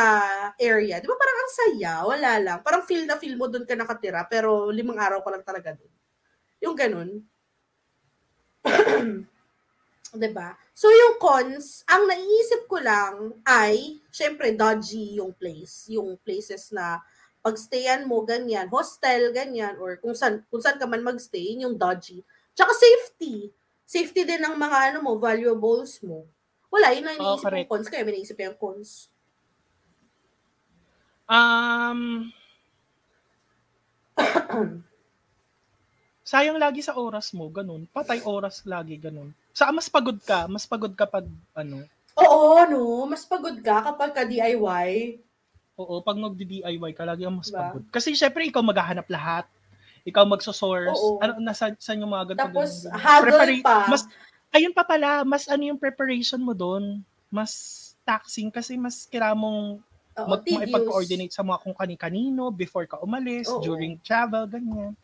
area. Di ba parang ang saya? Wala lang. Parang feel na feel mo dun ka nakatira, pero limang araw ka lang talaga dun. Yung ganun. 'Di ba? So yung cons, ang naiisip ko lang ay syempre dodgy yung place, yung places na pagstayan mo ganyan, hostel ganyan or kung saan kung saan ka man magstay, yun yung dodgy. Tsaka safety. Safety din ng mga ano mo, valuables mo. Wala, yun ang Oo, iniisip correct. yung cons. Kaya may naisip yung cons. Um, sayang lagi sa oras mo, ganun. Patay oras lagi, ganun. Sa mas pagod ka, mas pagod ka pag, ano, Oo, no? Mas pagod ka kapag ka DIY. oo, pag nag-DIY ka, lagi ang mas Diba? pagod. Kasi syempre, ikaw maghahanap lahat. Ikaw magsosource. Oo. Ano, nasa, saan yung mga ganito? Tapos, Prepara- pa. Mas, ayun pa pala, mas ano yung preparation mo doon. Mas taxing kasi mas kailangan mong mag, makipag-coordinate sa mga kung kani-kanino before ka umalis, Oo. during travel, ganyan.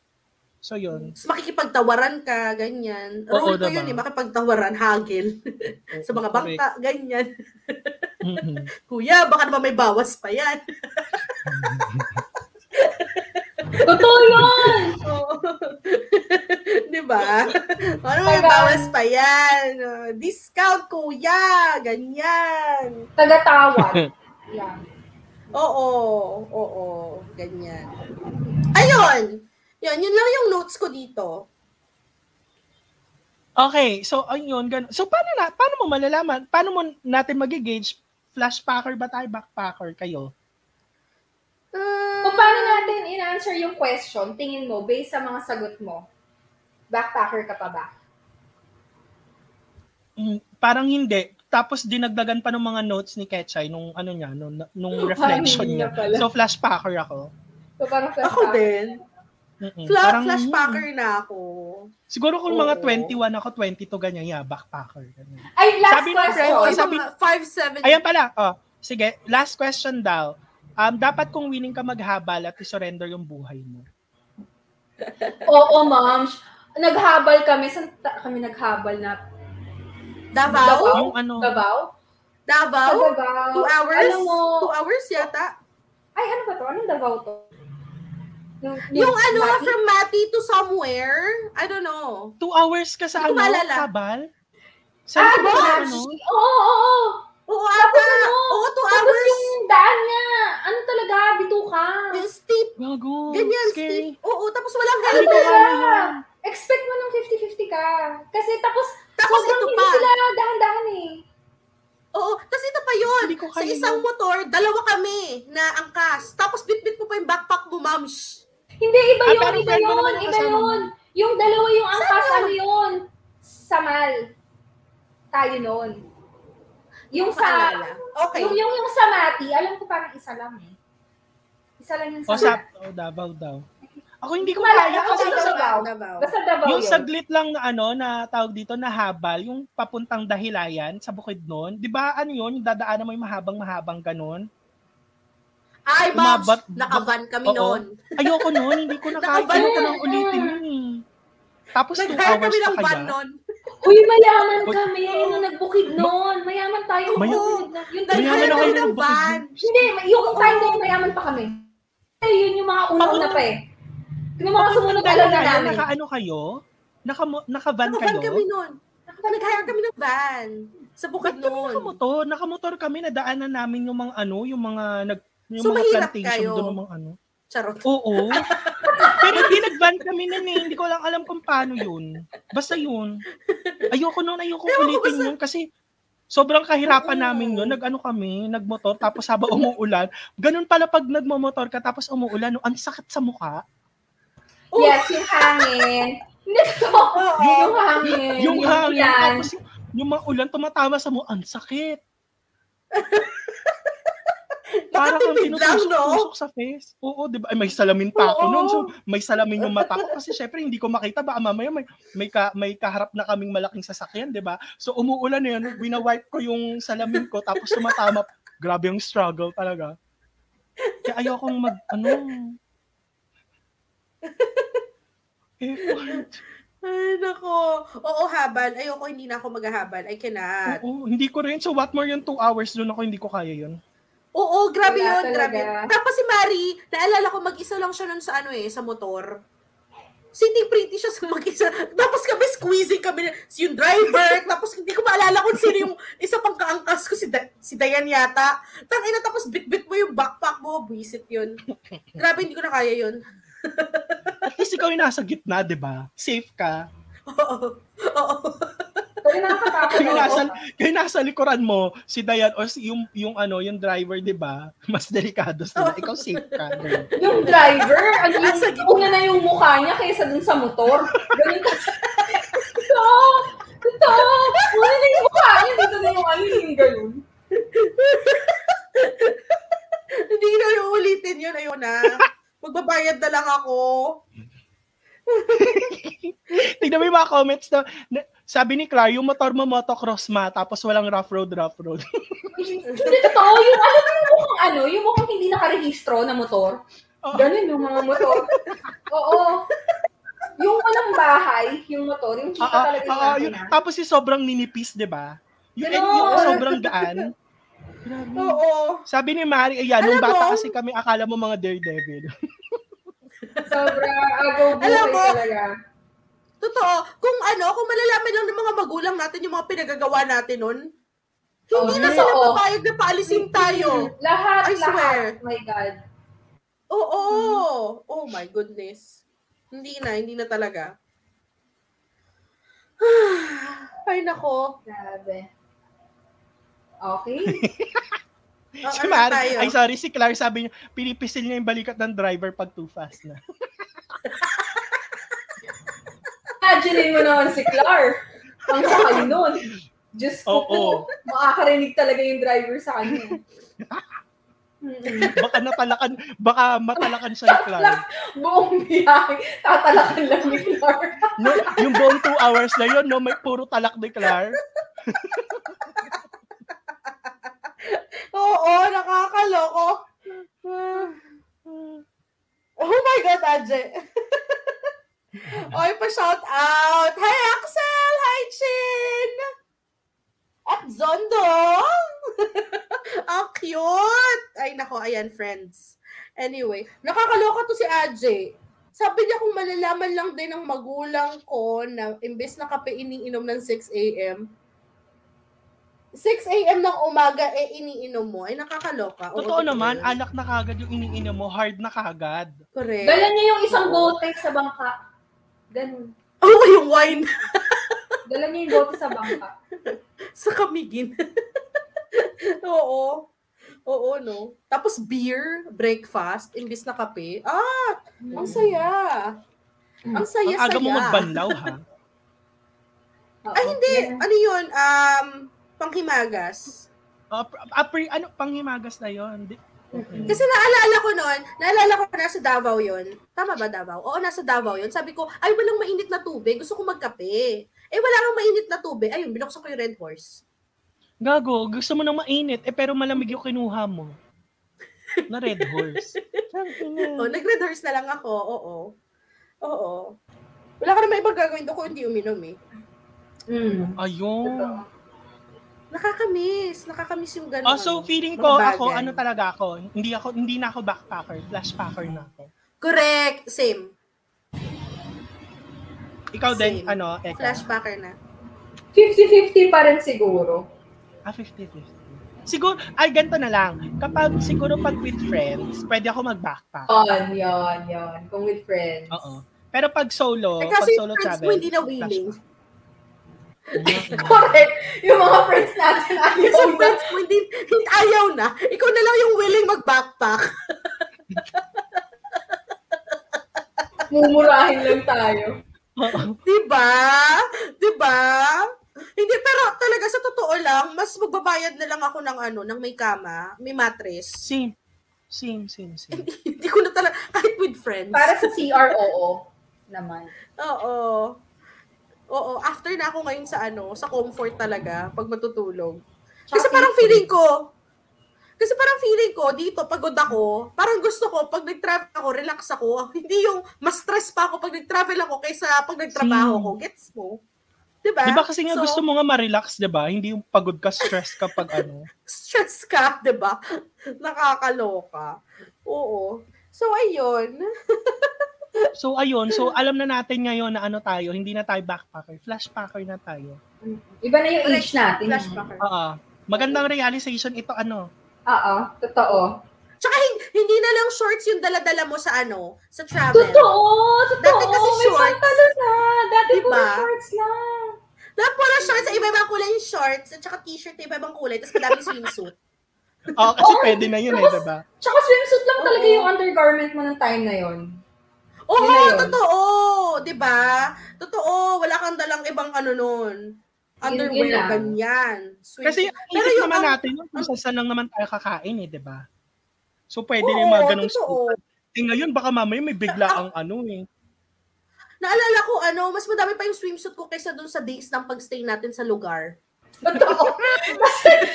So, yun. Tapos makikipagtawaran ka, ganyan. Oo, Rule ko yun eh, makipagtawaran, hagil. sa mga Correct. bangka, ganyan. Mhm. Kuya, baka naman may bawas pa yan. Totoo yun! Oo. Di ba? Ano may Taga- bawas pa yan? Uh, discount, kuya! Ganyan. Tagatawad. Yan. Oo, oo, ganyan. Ayun! Yun, yun lang yung notes ko dito. Okay, so ayun, ganun. So paano na, paano mo malalaman, paano mo natin magigauge flash packer ba tayo, backpacker kayo? Uh, Kung paano natin in-answer yung question, tingin mo, based sa mga sagot mo, backpacker ka pa ba? Mm, parang hindi. Tapos dinagdagan pa ng mga notes ni Ketchay nung ano niya, nung, nung reflection niya. So flash packer ako. So, parang flash ako din. Mm-mm. Fla- Parang, flash mm, packer na ako. Siguro kung mga Oo. 21 ako, 22 ganyan, yeah, backpacker. Ganyan. Ay, last Sabi question. friend, Oh, sabi- mga 5'7". Ayan pala, oh, sige, last question daw. Um, dapat kung willing ka maghabal at i-surrender yung buhay mo. Oo, ma'am. Naghabal kami. Saan ta- kami naghabal na? Davao? Davao? Yung ano, Davao? Davao? Davao. Two hours? Alam mo, Two hours yata. ay, ano ba to? Anong Davao to? Yung, Yung ano, Mati? from Mati to somewhere. I don't know. two hours ka sa ano, maalala. habal? Sa Ah, ano, gosh! ano? Oo, oo, oo. Oo, Tapos ata. ano? Oo, two Tapos hours. yung daan niya. Ano talaga? Bituka. Yung steep. Gago, Ganyan, scary. steep. Oo, tapos walang Ano helmet. alam yun. Expect mo ng 50-50 ka. Kasi tapos, Tapos sobrang ito hindi pa. sila dahan-dahan eh. Oo, tapos ito pa yun. Sa isang motor, dalawa kami na angkas. Tapos bit-bit mo pa yung backpack mo, mams. Hindi, iba Ah, yun, pero iba yun, iba yun. Yung dalawa yung angkas, Saan? ano yun? Samal. Tayo nun. Yung sa. Okay. yung, yung, yung sa Mati, alam ko parang isa lang eh. Isa lang yung O sa sa, oh, Davao daw. Ako hindi ko Malala kaya ako kasi sa sa, Davao. Davao. Basta Davao yung yun. saglit lang na ano, na tawag dito, na habal, yung papuntang dahilayan sa bukid nun. Di ba ano yun, yung dadaanan mo yung mahabang-mahabang ganun? Ay, mams, Umabat- nakavan kami Oo. noon. Ayoko nun, hindi ko na kaya. Nakabalik Ayoko na. nang ulitin yun eh. Tapos two hours kami pa ng van kaya. noon. Uy, mayaman Uy. kami nung nagbukid noon. Mayaman tayo. Maya- Yung Mayaman Nag-hire ako kami yung ng bukid van. Hindi, yung time na yun, mayaman pa kami. Eh, yun yung mga una-una pa eh. Yung mga sumunod na lang na Dahilayan, namin. Naka-ano kayo? Naka, naka-van Nakavan kayo? kami noon. Nag-hire kami ng van. Sa bukid Ba't kami noon. nakamotor? Nakamotor kami, nadaanan namin yung mga ano, yung mga nag yung So, mga plantation kayo. doon ng mga ano. Charot. Oo. Pero hindi kami nun eh. Hindi ko lang alam kung paano yun. Basta yun. Ayoko nun, ayoko Ewan ko, ulitin basta- yun kasi sobrang kahirapan Oo. namin yun. Nag-ano kami, nagmotor, tapos habang umuulan. Ganun pala pag nagmamotor ka, tapos umuulan, no, ang sakit sa mukha. Oh. Yes, yung hangin. Yung hangin. Yung hangin, ulan. tapos yung, yung mga ulan tumatama sa mo, ang sakit. Para kang lang, no? sa face. Oo, di ba? Ay, may salamin pa ako Oo. noon. So, may salamin yung mata ko kasi syempre hindi ko makita. Baka mamaya may, may, ka, may kaharap na kaming malaking sasakyan, di ba? So, umuulan na yun. Wina-wipe ko yung salamin ko tapos tumatama. Grabe yung struggle talaga. Kaya ayokong mag, ano, effort. Ay, nako. Oo, habal. Ayoko, hindi na ako maghahabal. I cannot. Oo, hindi ko rin. So, what more yung two hours doon ako, hindi ko kaya yun. Oo, grabe Wala yun, talaga. grabe. Tapos si Mari, naalala ko mag-isa lang siya nun sa ano eh, sa motor. Sitting pretty siya sa mag-isa. Tapos kami squeezing kami, si yung driver, tapos hindi ko maalala kung sino yung isa pang kaangkas ko, si, da- si Dayan yata. Tangina, tapos bit-bit mo yung backpack mo, visit yun. Grabe, hindi ko na kaya yun. At least ikaw yung nasa gitna, di ba? Safe ka. Oo. Oo. Nakakatakot. Kaya nasa, kaya nasa likuran mo, si Dayan or si, yung, yung, ano, yung driver, di ba? Mas delikado sila. Ikaw safe ka. Yung driver, ano yung, gitna. una na yung mukha niya kaysa dun sa motor. Ganun ka. Totoo! Totoo! Una na yung mukha niya, dito na yung ano yung ganun. Hindi na yung ulitin yun, ayun na. Magbabayad na lang ako. Tignan mo yung mga comments na, na- sabi ni Clar, yung motor mo motocross ma, tapos walang rough road, rough road. Hindi totoo. Yung alam mo yung mukhang ano, yung mukhang hindi nakarehistro na motor. Oo. Ganun yung mga motor. Oo. yung walang bahay, yung motor, yung chika Ah, talaga yung ah, ah. Tapos yung sobrang ninipis, di ba? Yung, Ganon. yung sobrang. Grabe. Oo. Sabi ni Mari, ayan, nung Alam bata kasi kami, akala mo mga daredevil. Sobra Alam buhay mo, talaga. Totoo. Kung ano, kung malalaman lang ng mga magulang natin yung mga pinagagawa natin nun, hindi Oh, na sila totoo. papayag na paalisin tayo. Lahat, I lahat. swear. My God. Oo. Oh my goodness. Hindi na, hindi na talaga. Ay, nako. Grabe. Okay. Oh, si ano tayo? ay sorry, si Clark sabi niya, pinipisil niya yung balikat ng driver pag too fast na. Imagine mo naman si Clark. Ang sakay nun. Diyos ko Oo. po. Makakarinig talaga yung driver sa kanya. Baka natalakan, baka matalakan siya ni Clark. Buong biyahe, tatalakan lang ni Clark. No, yung buong two hours na yun, no, may puro talak ni Clark. Oo, nakakaloko. Oh my God, Aje. Oy, pa-shout out. Hi, Axel! Hi, Chin! At Zondong! Ang cute! Ay, nako, ayan, friends. Anyway, nakakaloka to si Aje. Sabi niya kung malalaman lang din ng magulang ko na imbes na kape iniinom ng 6 a.m., 6 a.m. ng umaga, eh, iniinom mo. Ay, nakakaloka. Oo, Totoo naman, yun. alak na kagad yung iniinom mo, hard na kagad. Correct. Dala niya yung isang bote sa bangka. Ganun. Oh, yung wine Dala niya yung bote sa bangka. sa kamigin. Oo. Oo, no? Tapos beer, breakfast, imbis na kape. Ah, ang saya. Ang Ang saya-saya. aga mo magbanlaw, ha? Oo. Ay, hindi. Yan. Ano yun? Um, panghimagas. Uh, apri, ano, panghimagas na yun. Di- Mm-mm. Kasi naalala ko noon, naalala ko nasa Davao yun. Tama ba Davao? Oo, nasa Davao yun. Sabi ko, ay, walang mainit na tubig. Gusto ko magkape. Eh, wala kang mainit na tubig. Ayun, binuksan ko yung Red Horse. Gago, gusto mo nang mainit, eh pero malamig yung kinuha mo. Na red horse. Oh, nag-Red Horse na lang ako. Oo. Oo. Wala ka naman ibang gagawin doon kung hindi uminom eh. Mm. Ayun. Totoo. Nakakamiss. Nakakamiss yung gano'n. Oh, so feeling ko, bagay. ako, ano talaga ako, hindi ako, hindi na ako backpacker, flashpacker na ako. Correct. Same. Ikaw din, Same. ano, Eka? Flashbacker na. 50-50 pa rin siguro. Ah, 50-50. Siguro, ay, ganito na lang. Kapag, siguro pag with friends, pwede ako mag-backpack. Yon, yon, yon. Kung with friends. Oo. Pero pag solo, Eh, pag kasi solo yung friends travel, mo hindi na willing. flashback. Correct. Yung mga friends natin ayaw Yung na. friends mo hindi, hindi ayaw na. Ikaw na lang yung willing mag-backpack. Mumurahin lang tayo. Oo. Diba? Diba? Hindi, pero talaga sa totoo lang, mas magbabayad na lang ako ng ano, ng may kama, may mattress. Same. Same, same, same. Hindi ko na talaga, kahit with friends. Para sa CROO naman. Oo. Oo, after na ako ngayon sa ano, sa comfort talaga, pag matutulog. Kasi parang feeling ko, kasi parang feeling ko, dito, pagod ako, parang gusto ko, pag nag-travel ako, relax ako. Hindi yung mas stress pa ako pag nag-travel ako kaysa pag nagtrabaho Same. ko. Gets mo? Diba? Di ba kasi nga So, gusto mo nga ma-relax, di ba? Hindi yung pagod ka, stress ka pag ano. stress ka, di ba? Nakakaloka. Oo. So, ayun. So ayun, so alam na natin ngayon na ano tayo, hindi na tayo backpacker, flashpacker na tayo. Iba na yung age natin. Flashbacker. Oo. Magandang realization ito ano. Oo, totoo. Tsaka hin- hindi na lang shorts yung dala-dala mo sa ano, sa travel. Totoo, totoo. Dati kasi May shorts. pantalon na. Dati Diba? puro shorts lang. Dapat puro shorts sa iba-ibang kulay yung shorts at saka t-shirt na iba-ibang kulay tapos madaming swimsuit. Oo, kasi Oo, pwede na yun eh, di ba? Tsaka swimsuit lang talaga yung undergarment mo ng time na yon. Oo, Yun na yun. totoo. 'Di ba? Totoo, wala kang dalang ibang ano nun. Underwear, yun lang. ganyan. Swimsuit. Kasi Pero yung naman ang- natin yun kung saan lang naman tayo kakain eh, di ba? So pwede Oo, na yung mga ganong totoo. Eh ngayon, baka mamaya may bigla ang ano eh. Naalala ko, ano, mas madami pa yung swimsuit ko kaysa dun sa days ng pagstay natin sa lugar. Totoo.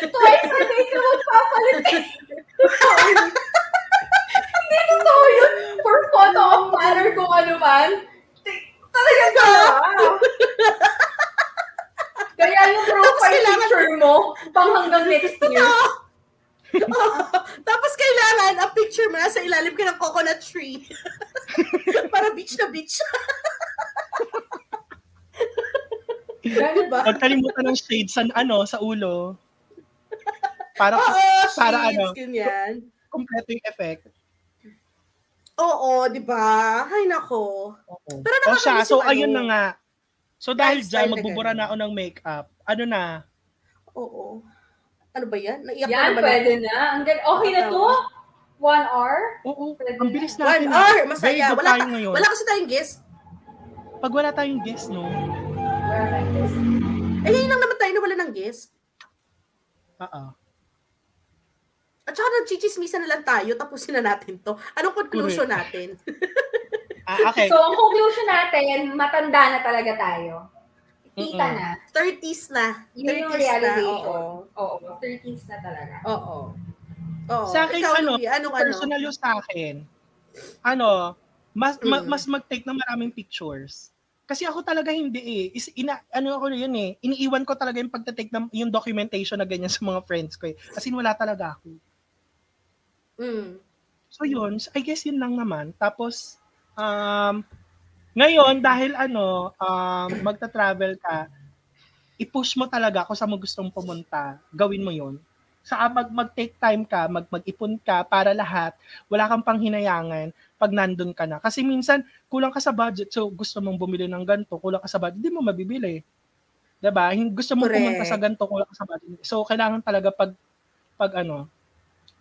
Twice a day ka magpapalit. Hindi, totoo yun. For photo of manner kung ano man. Talaga ka? Kaya yung profile picture mo, pang hanggang next year. No. oh, tapos kailangan, ang picture mo nasa ilalim ka ng coconut tree. Para beach na beach. Gano'n ba? Huwag kalimutan ng shades sa, ano, sa ulo. Para, Oo, para shades, ano, ganyan. yung effect. Oo, di ba? Ay, nako. Oo. Pero o siya, so yung ayun ano, na nga. So dahil dyan, na magbubura na ako ng makeup. Ano na? Oo. Ano ba yan? Naiyak na Yan, naman pwede na. Ang gan- okay na to? One hour? Oo, Pwede ang na. bilis One natin. ah. hour, masaya. Wala, tayo ta- ngayon. wala kasi tayong guest. Pag wala tayong guest, no? Eh, ngayon lang naman tayo na wala ng guest. Oo. At saka nagchichismisan na lang tayo, tapusin na natin to. Anong conclusion natin? Ah, okay. So, ang conclusion natin, matanda na talaga tayo. Kita Mm-mm. na. 30s na. Yun yung 30s na, realization. oo. Oo, 30s na talaga. Oo. Oo. Sa akin, Ikaw, ano, Louie, anong ano? Personal yung sa akin, ano, mas ma- Mm. mas mag-take ng maraming pictures. Kasi ako talaga hindi eh. Is, ina, ano ako yun eh. Iniiwan ko talaga yung pagte-take ng yung documentation na ganyan sa mga friends ko eh. Kasi wala talaga ako. Mm. So yun, I guess yun lang naman. Tapos, um, ngayon, dahil ano, um, magta-travel ka, i-push mo talaga kung saan mo gustong pumunta, gawin mo yun. Sa mag, mag-take time ka, mag, mag-ipon ka para lahat, wala kang panghinayangan pag nandun ka na. Kasi minsan, kulang ka sa budget, so gusto mong bumili ng ganito, kulang ka sa budget, hindi mo mabibili. 'Di ba? Gusto mo Correct. pumunta sa ganito, kulang ka sa budget. So, kailangan talaga pag, pag ano,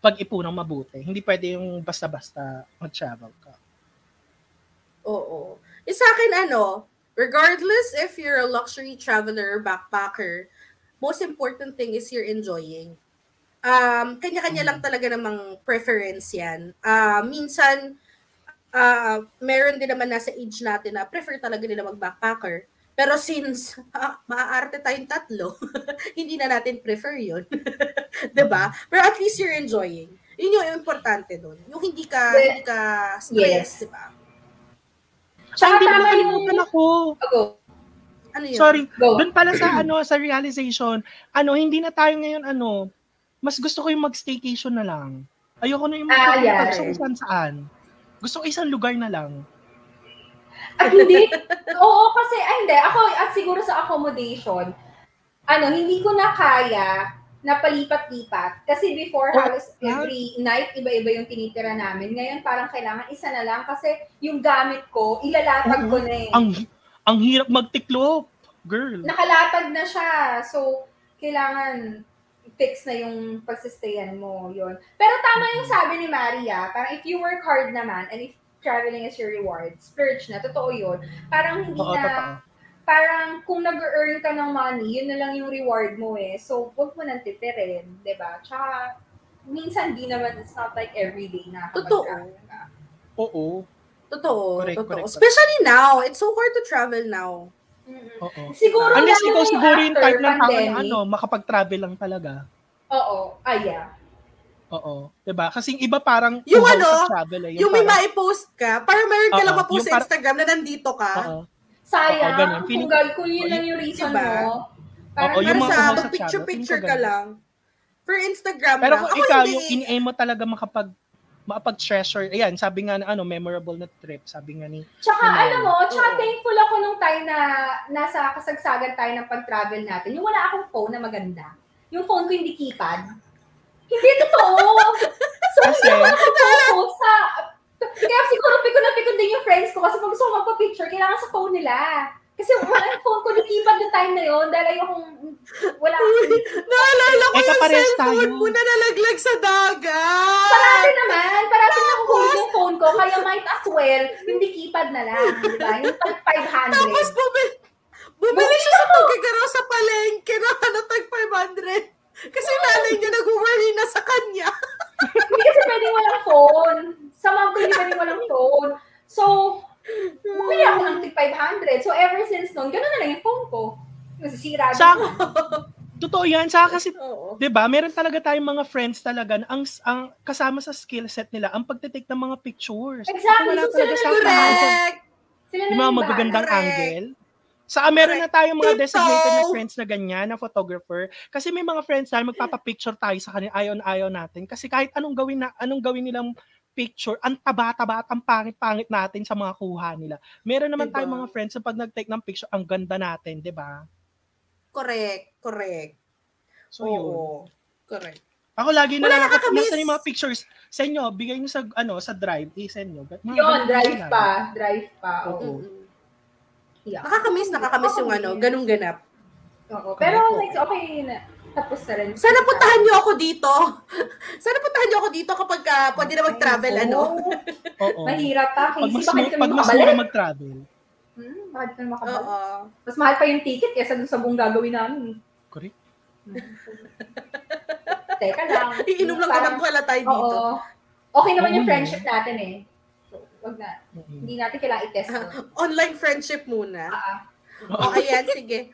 pag-ipunang mabuti. Hindi pwede yung basta-basta mag-travel ka. Oo. Eh, sa akin, ano, regardless if you're a luxury traveler or backpacker, most important thing is you're enjoying. Um, kanya-kanya lang talaga namang preference yan. Ah, minsan, ah, meron din naman nasa age natin na prefer talaga nila mag-backpacker. Pero since ah, maaarte tayong tatlo, hindi na natin prefer yun. ba? Pero at least you're enjoying. Yun yung importante doon. Yung hindi ka, Well, hindi ka stress, yes. di ba? Tsaka hindi tama mo nakalimutan yung- ako. Oh. Ano yun? Sorry, Go. doon pala sa ano sa realization, ano hindi na tayo ngayon ano, mas gusto ko yung mag-staycation na lang. Ayoko na yung Ah, magpunta yeah. gusto ko saan saan. Gusto ko isang lugar na lang. At hindi, oo kasi, ay hindi, ako, at siguro sa accommodation, ano, hindi ko na kaya na palipat-lipat. Kasi before, Oh, halos yeah. every night, iba-iba yung tinitira namin. Ngayon, parang kailangan isa na lang kasi yung gamit ko, ilalatag ko na eh. Ang ang hirap magtiklop, girl. Nakalatag na siya. So, kailangan fix na yung pagsistayan mo, yon. Pero tama yung sabi ni Maria, parang if you work hard naman, and if traveling is your reward, splurge na, totoo yun. Parang hindi Oo, na, totoo. parang kung nag-earn ka ng money, yun na lang yung reward mo eh. So, huwag mo nang tipirin, di ba? Tsaka, minsan di naman, it's not like everyday na Totoo. ka. Oo. Totoo, Correct, totoo. correct. Especially now, it's so hard to travel now. Mm-mm. Oo. Siguro, Unless ikaw yung siguro yung after type ng tao na ano, makapag-travel lang talaga. Oo, ah, yeah. Oo. 'Di ba? Kasi yung iba parang Yung ano, travel eh. Yung, may parang- ma-post ka, parang meron ka lang ma-post yung sa parang- Instagram na nandito ka. Oo. Sayang. Oo, ganun. Kung, Feeling- gal- kung yun lang yung reason Diba? mo. Parang, Oo, yung Para mga sa travel, ka lang. For Instagram Pero lang. kung ikaw, hindi. yung in-aim mo talaga makapag makapag-treasure, ayan, sabi nga na ano, memorable na trip, sabi nga ni, tsaka Yun alam mo, tsaka Oo. thankful ako nung time na nasa kasagsagan tayo ng pag-travel natin. Yung wala akong phone na maganda. Yung phone ko hindi keypad. Hindi totoo. so, Kasi- hindi ako sa... Kaya siguro pikon na pikon din yung friends ko kasi pag gusto ko magpa-picture, kailangan sa phone nila. Kasi wala yung phone ko, keypad yung time na yun dahil ayokong wala Naalala ko yung cellphone mo na nalaglag sa dagat. Parati naman, parati nakukulit yung phone ko, kaya might as well, hindi keypad na lang, di ba? Yung tag 500. Tapos bumili, bumili siya sa pagkagaraw sa palengke na ano, tag 500. Kasi nanay niya nag-worry na sa kanya. hindi kasi pwedeng walang phone. Sa mom ko, hindi pwedeng walang phone. So, bumili ako ng tig 500. So, ever since noon, gano'n na lang yung phone ko. Nasisira din. sa, totoo yan, sa kasi, Oo. 'di ba? Meron talaga tayong mga friends talaga na ang ang kasama sa skill set nila ang pagte-take ng mga pictures. Exactly. So, sila na. Correct. Sila na Yung mga magagandang angle. Sa meron na tayong mga designated na friends na ganyan, na photographer. Kasi may mga friends na magpapapicture tayo sa kanila, ayaw na ayaw natin. Kasi kahit anong gawin na anong gawin nilang picture, ang taba-taba at ang pangit-pangit natin sa mga kuha nila. Meron naman Diba? tayong mga friends na pag nag-take ng picture, ang ganda natin, di ba? Correct, correct. So yun. Oo. Correct. Ako lagi na lang ako, nasa yung mga pictures sa inyo, bigay nyo sa, ano, sa drive, i-send nyo. Mga Yun, drive pa. Drive pa. Oo. Oo. Yeah. Nakakamiss, nakakamiss yung ano, ganung ganap. Oo. Pero like, okay na. Tapos na rin. Sana puntahan niyo ako dito. Sana puntahan niyo ako dito kapag uh, pwede na mag-travel, ano. Oo. Mahirap pa. Pag mas, bakit kami pag mas mura mag-travel. Hmm, bakit kami makabalik? Oo. Mas mahal pa yung ticket kesa dun sa buong gagawin namin. Correct. Teka lang. Iinom lang Parang- naman pala tayo dito. Oo. Okay naman yung Oo. friendship natin eh. Wag na. Mm-mm. Hindi natin kailangan i-test to. Online friendship muna. Ah, ah. O, ayan, sige.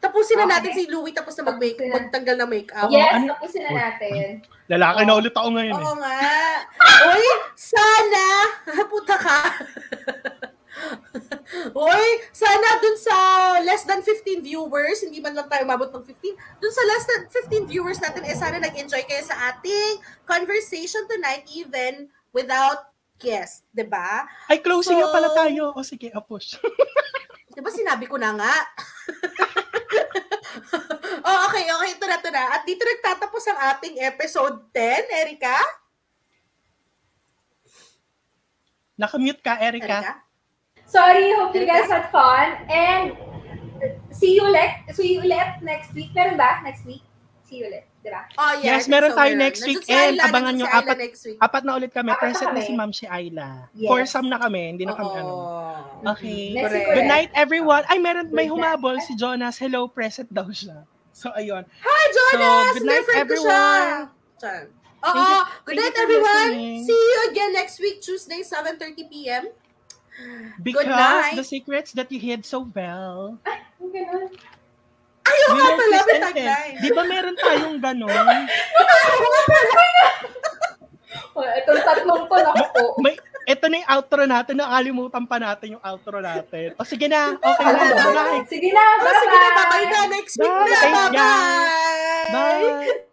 Tapusin na Okay. natin si Louie tapos na mag-make, na. magtanggal ng makeup. yes, ano? tapusin na natin. Lalaki na ulit ako ngayon eh. Oo nga. Uy, sana, puta ka. Uy, sana dun sa less than 15 viewers, hindi man lang tayo mabot ng 15, dun sa less than 15 viewers natin, eh sana nag-enjoy kayo sa ating conversation tonight even without guest, 'di ba? Ay, closing So- na pala tayo. O sige, a push. 'Di ba sinabi ko na nga? oh, okay, okay, ito na, ito na. At dito nagtatapos ang ating episode 10, Erika. Nakamute ka, Erica. Erika? Sorry, hope you Erika? guys had fun. And see you ulit. See you ulit next week. Meron ba next week? See you ulit. Diba? Oh, yeah, Yes, meron so, tayo meron. next week. And Ayla, abangan nyo, si apat- next week. Apat na ulit kami. Apat na Present na kami. si Ma'am si Ayla. Yes. Foursome na kami. Hindi na kami ano. Okay. Next Correct. Good night, everyone. Ay, meron, may humabol si Jonas. Hello, present daw siya. So, ayun. Hi, Jonas! So, good night, everyone. Oo, you- good night, everyone. listening. See you again next week, Tuesday, 7.30 p.m. Because night. the secrets that you hid so well. Yung ganun. Ayaw nga pala, may tagline. Di ba meron tayong ganon? Ayaw nga pala. Oh, itong tatlong to, naku po. May, ito na yung outro natin. Nakalimutan pa natin yung outro natin. O sige na. Okay na. Bye. Sige na, Oh, sige na, bye-bye. bye-bye na next week Bye. na. Bye-bye. Bye.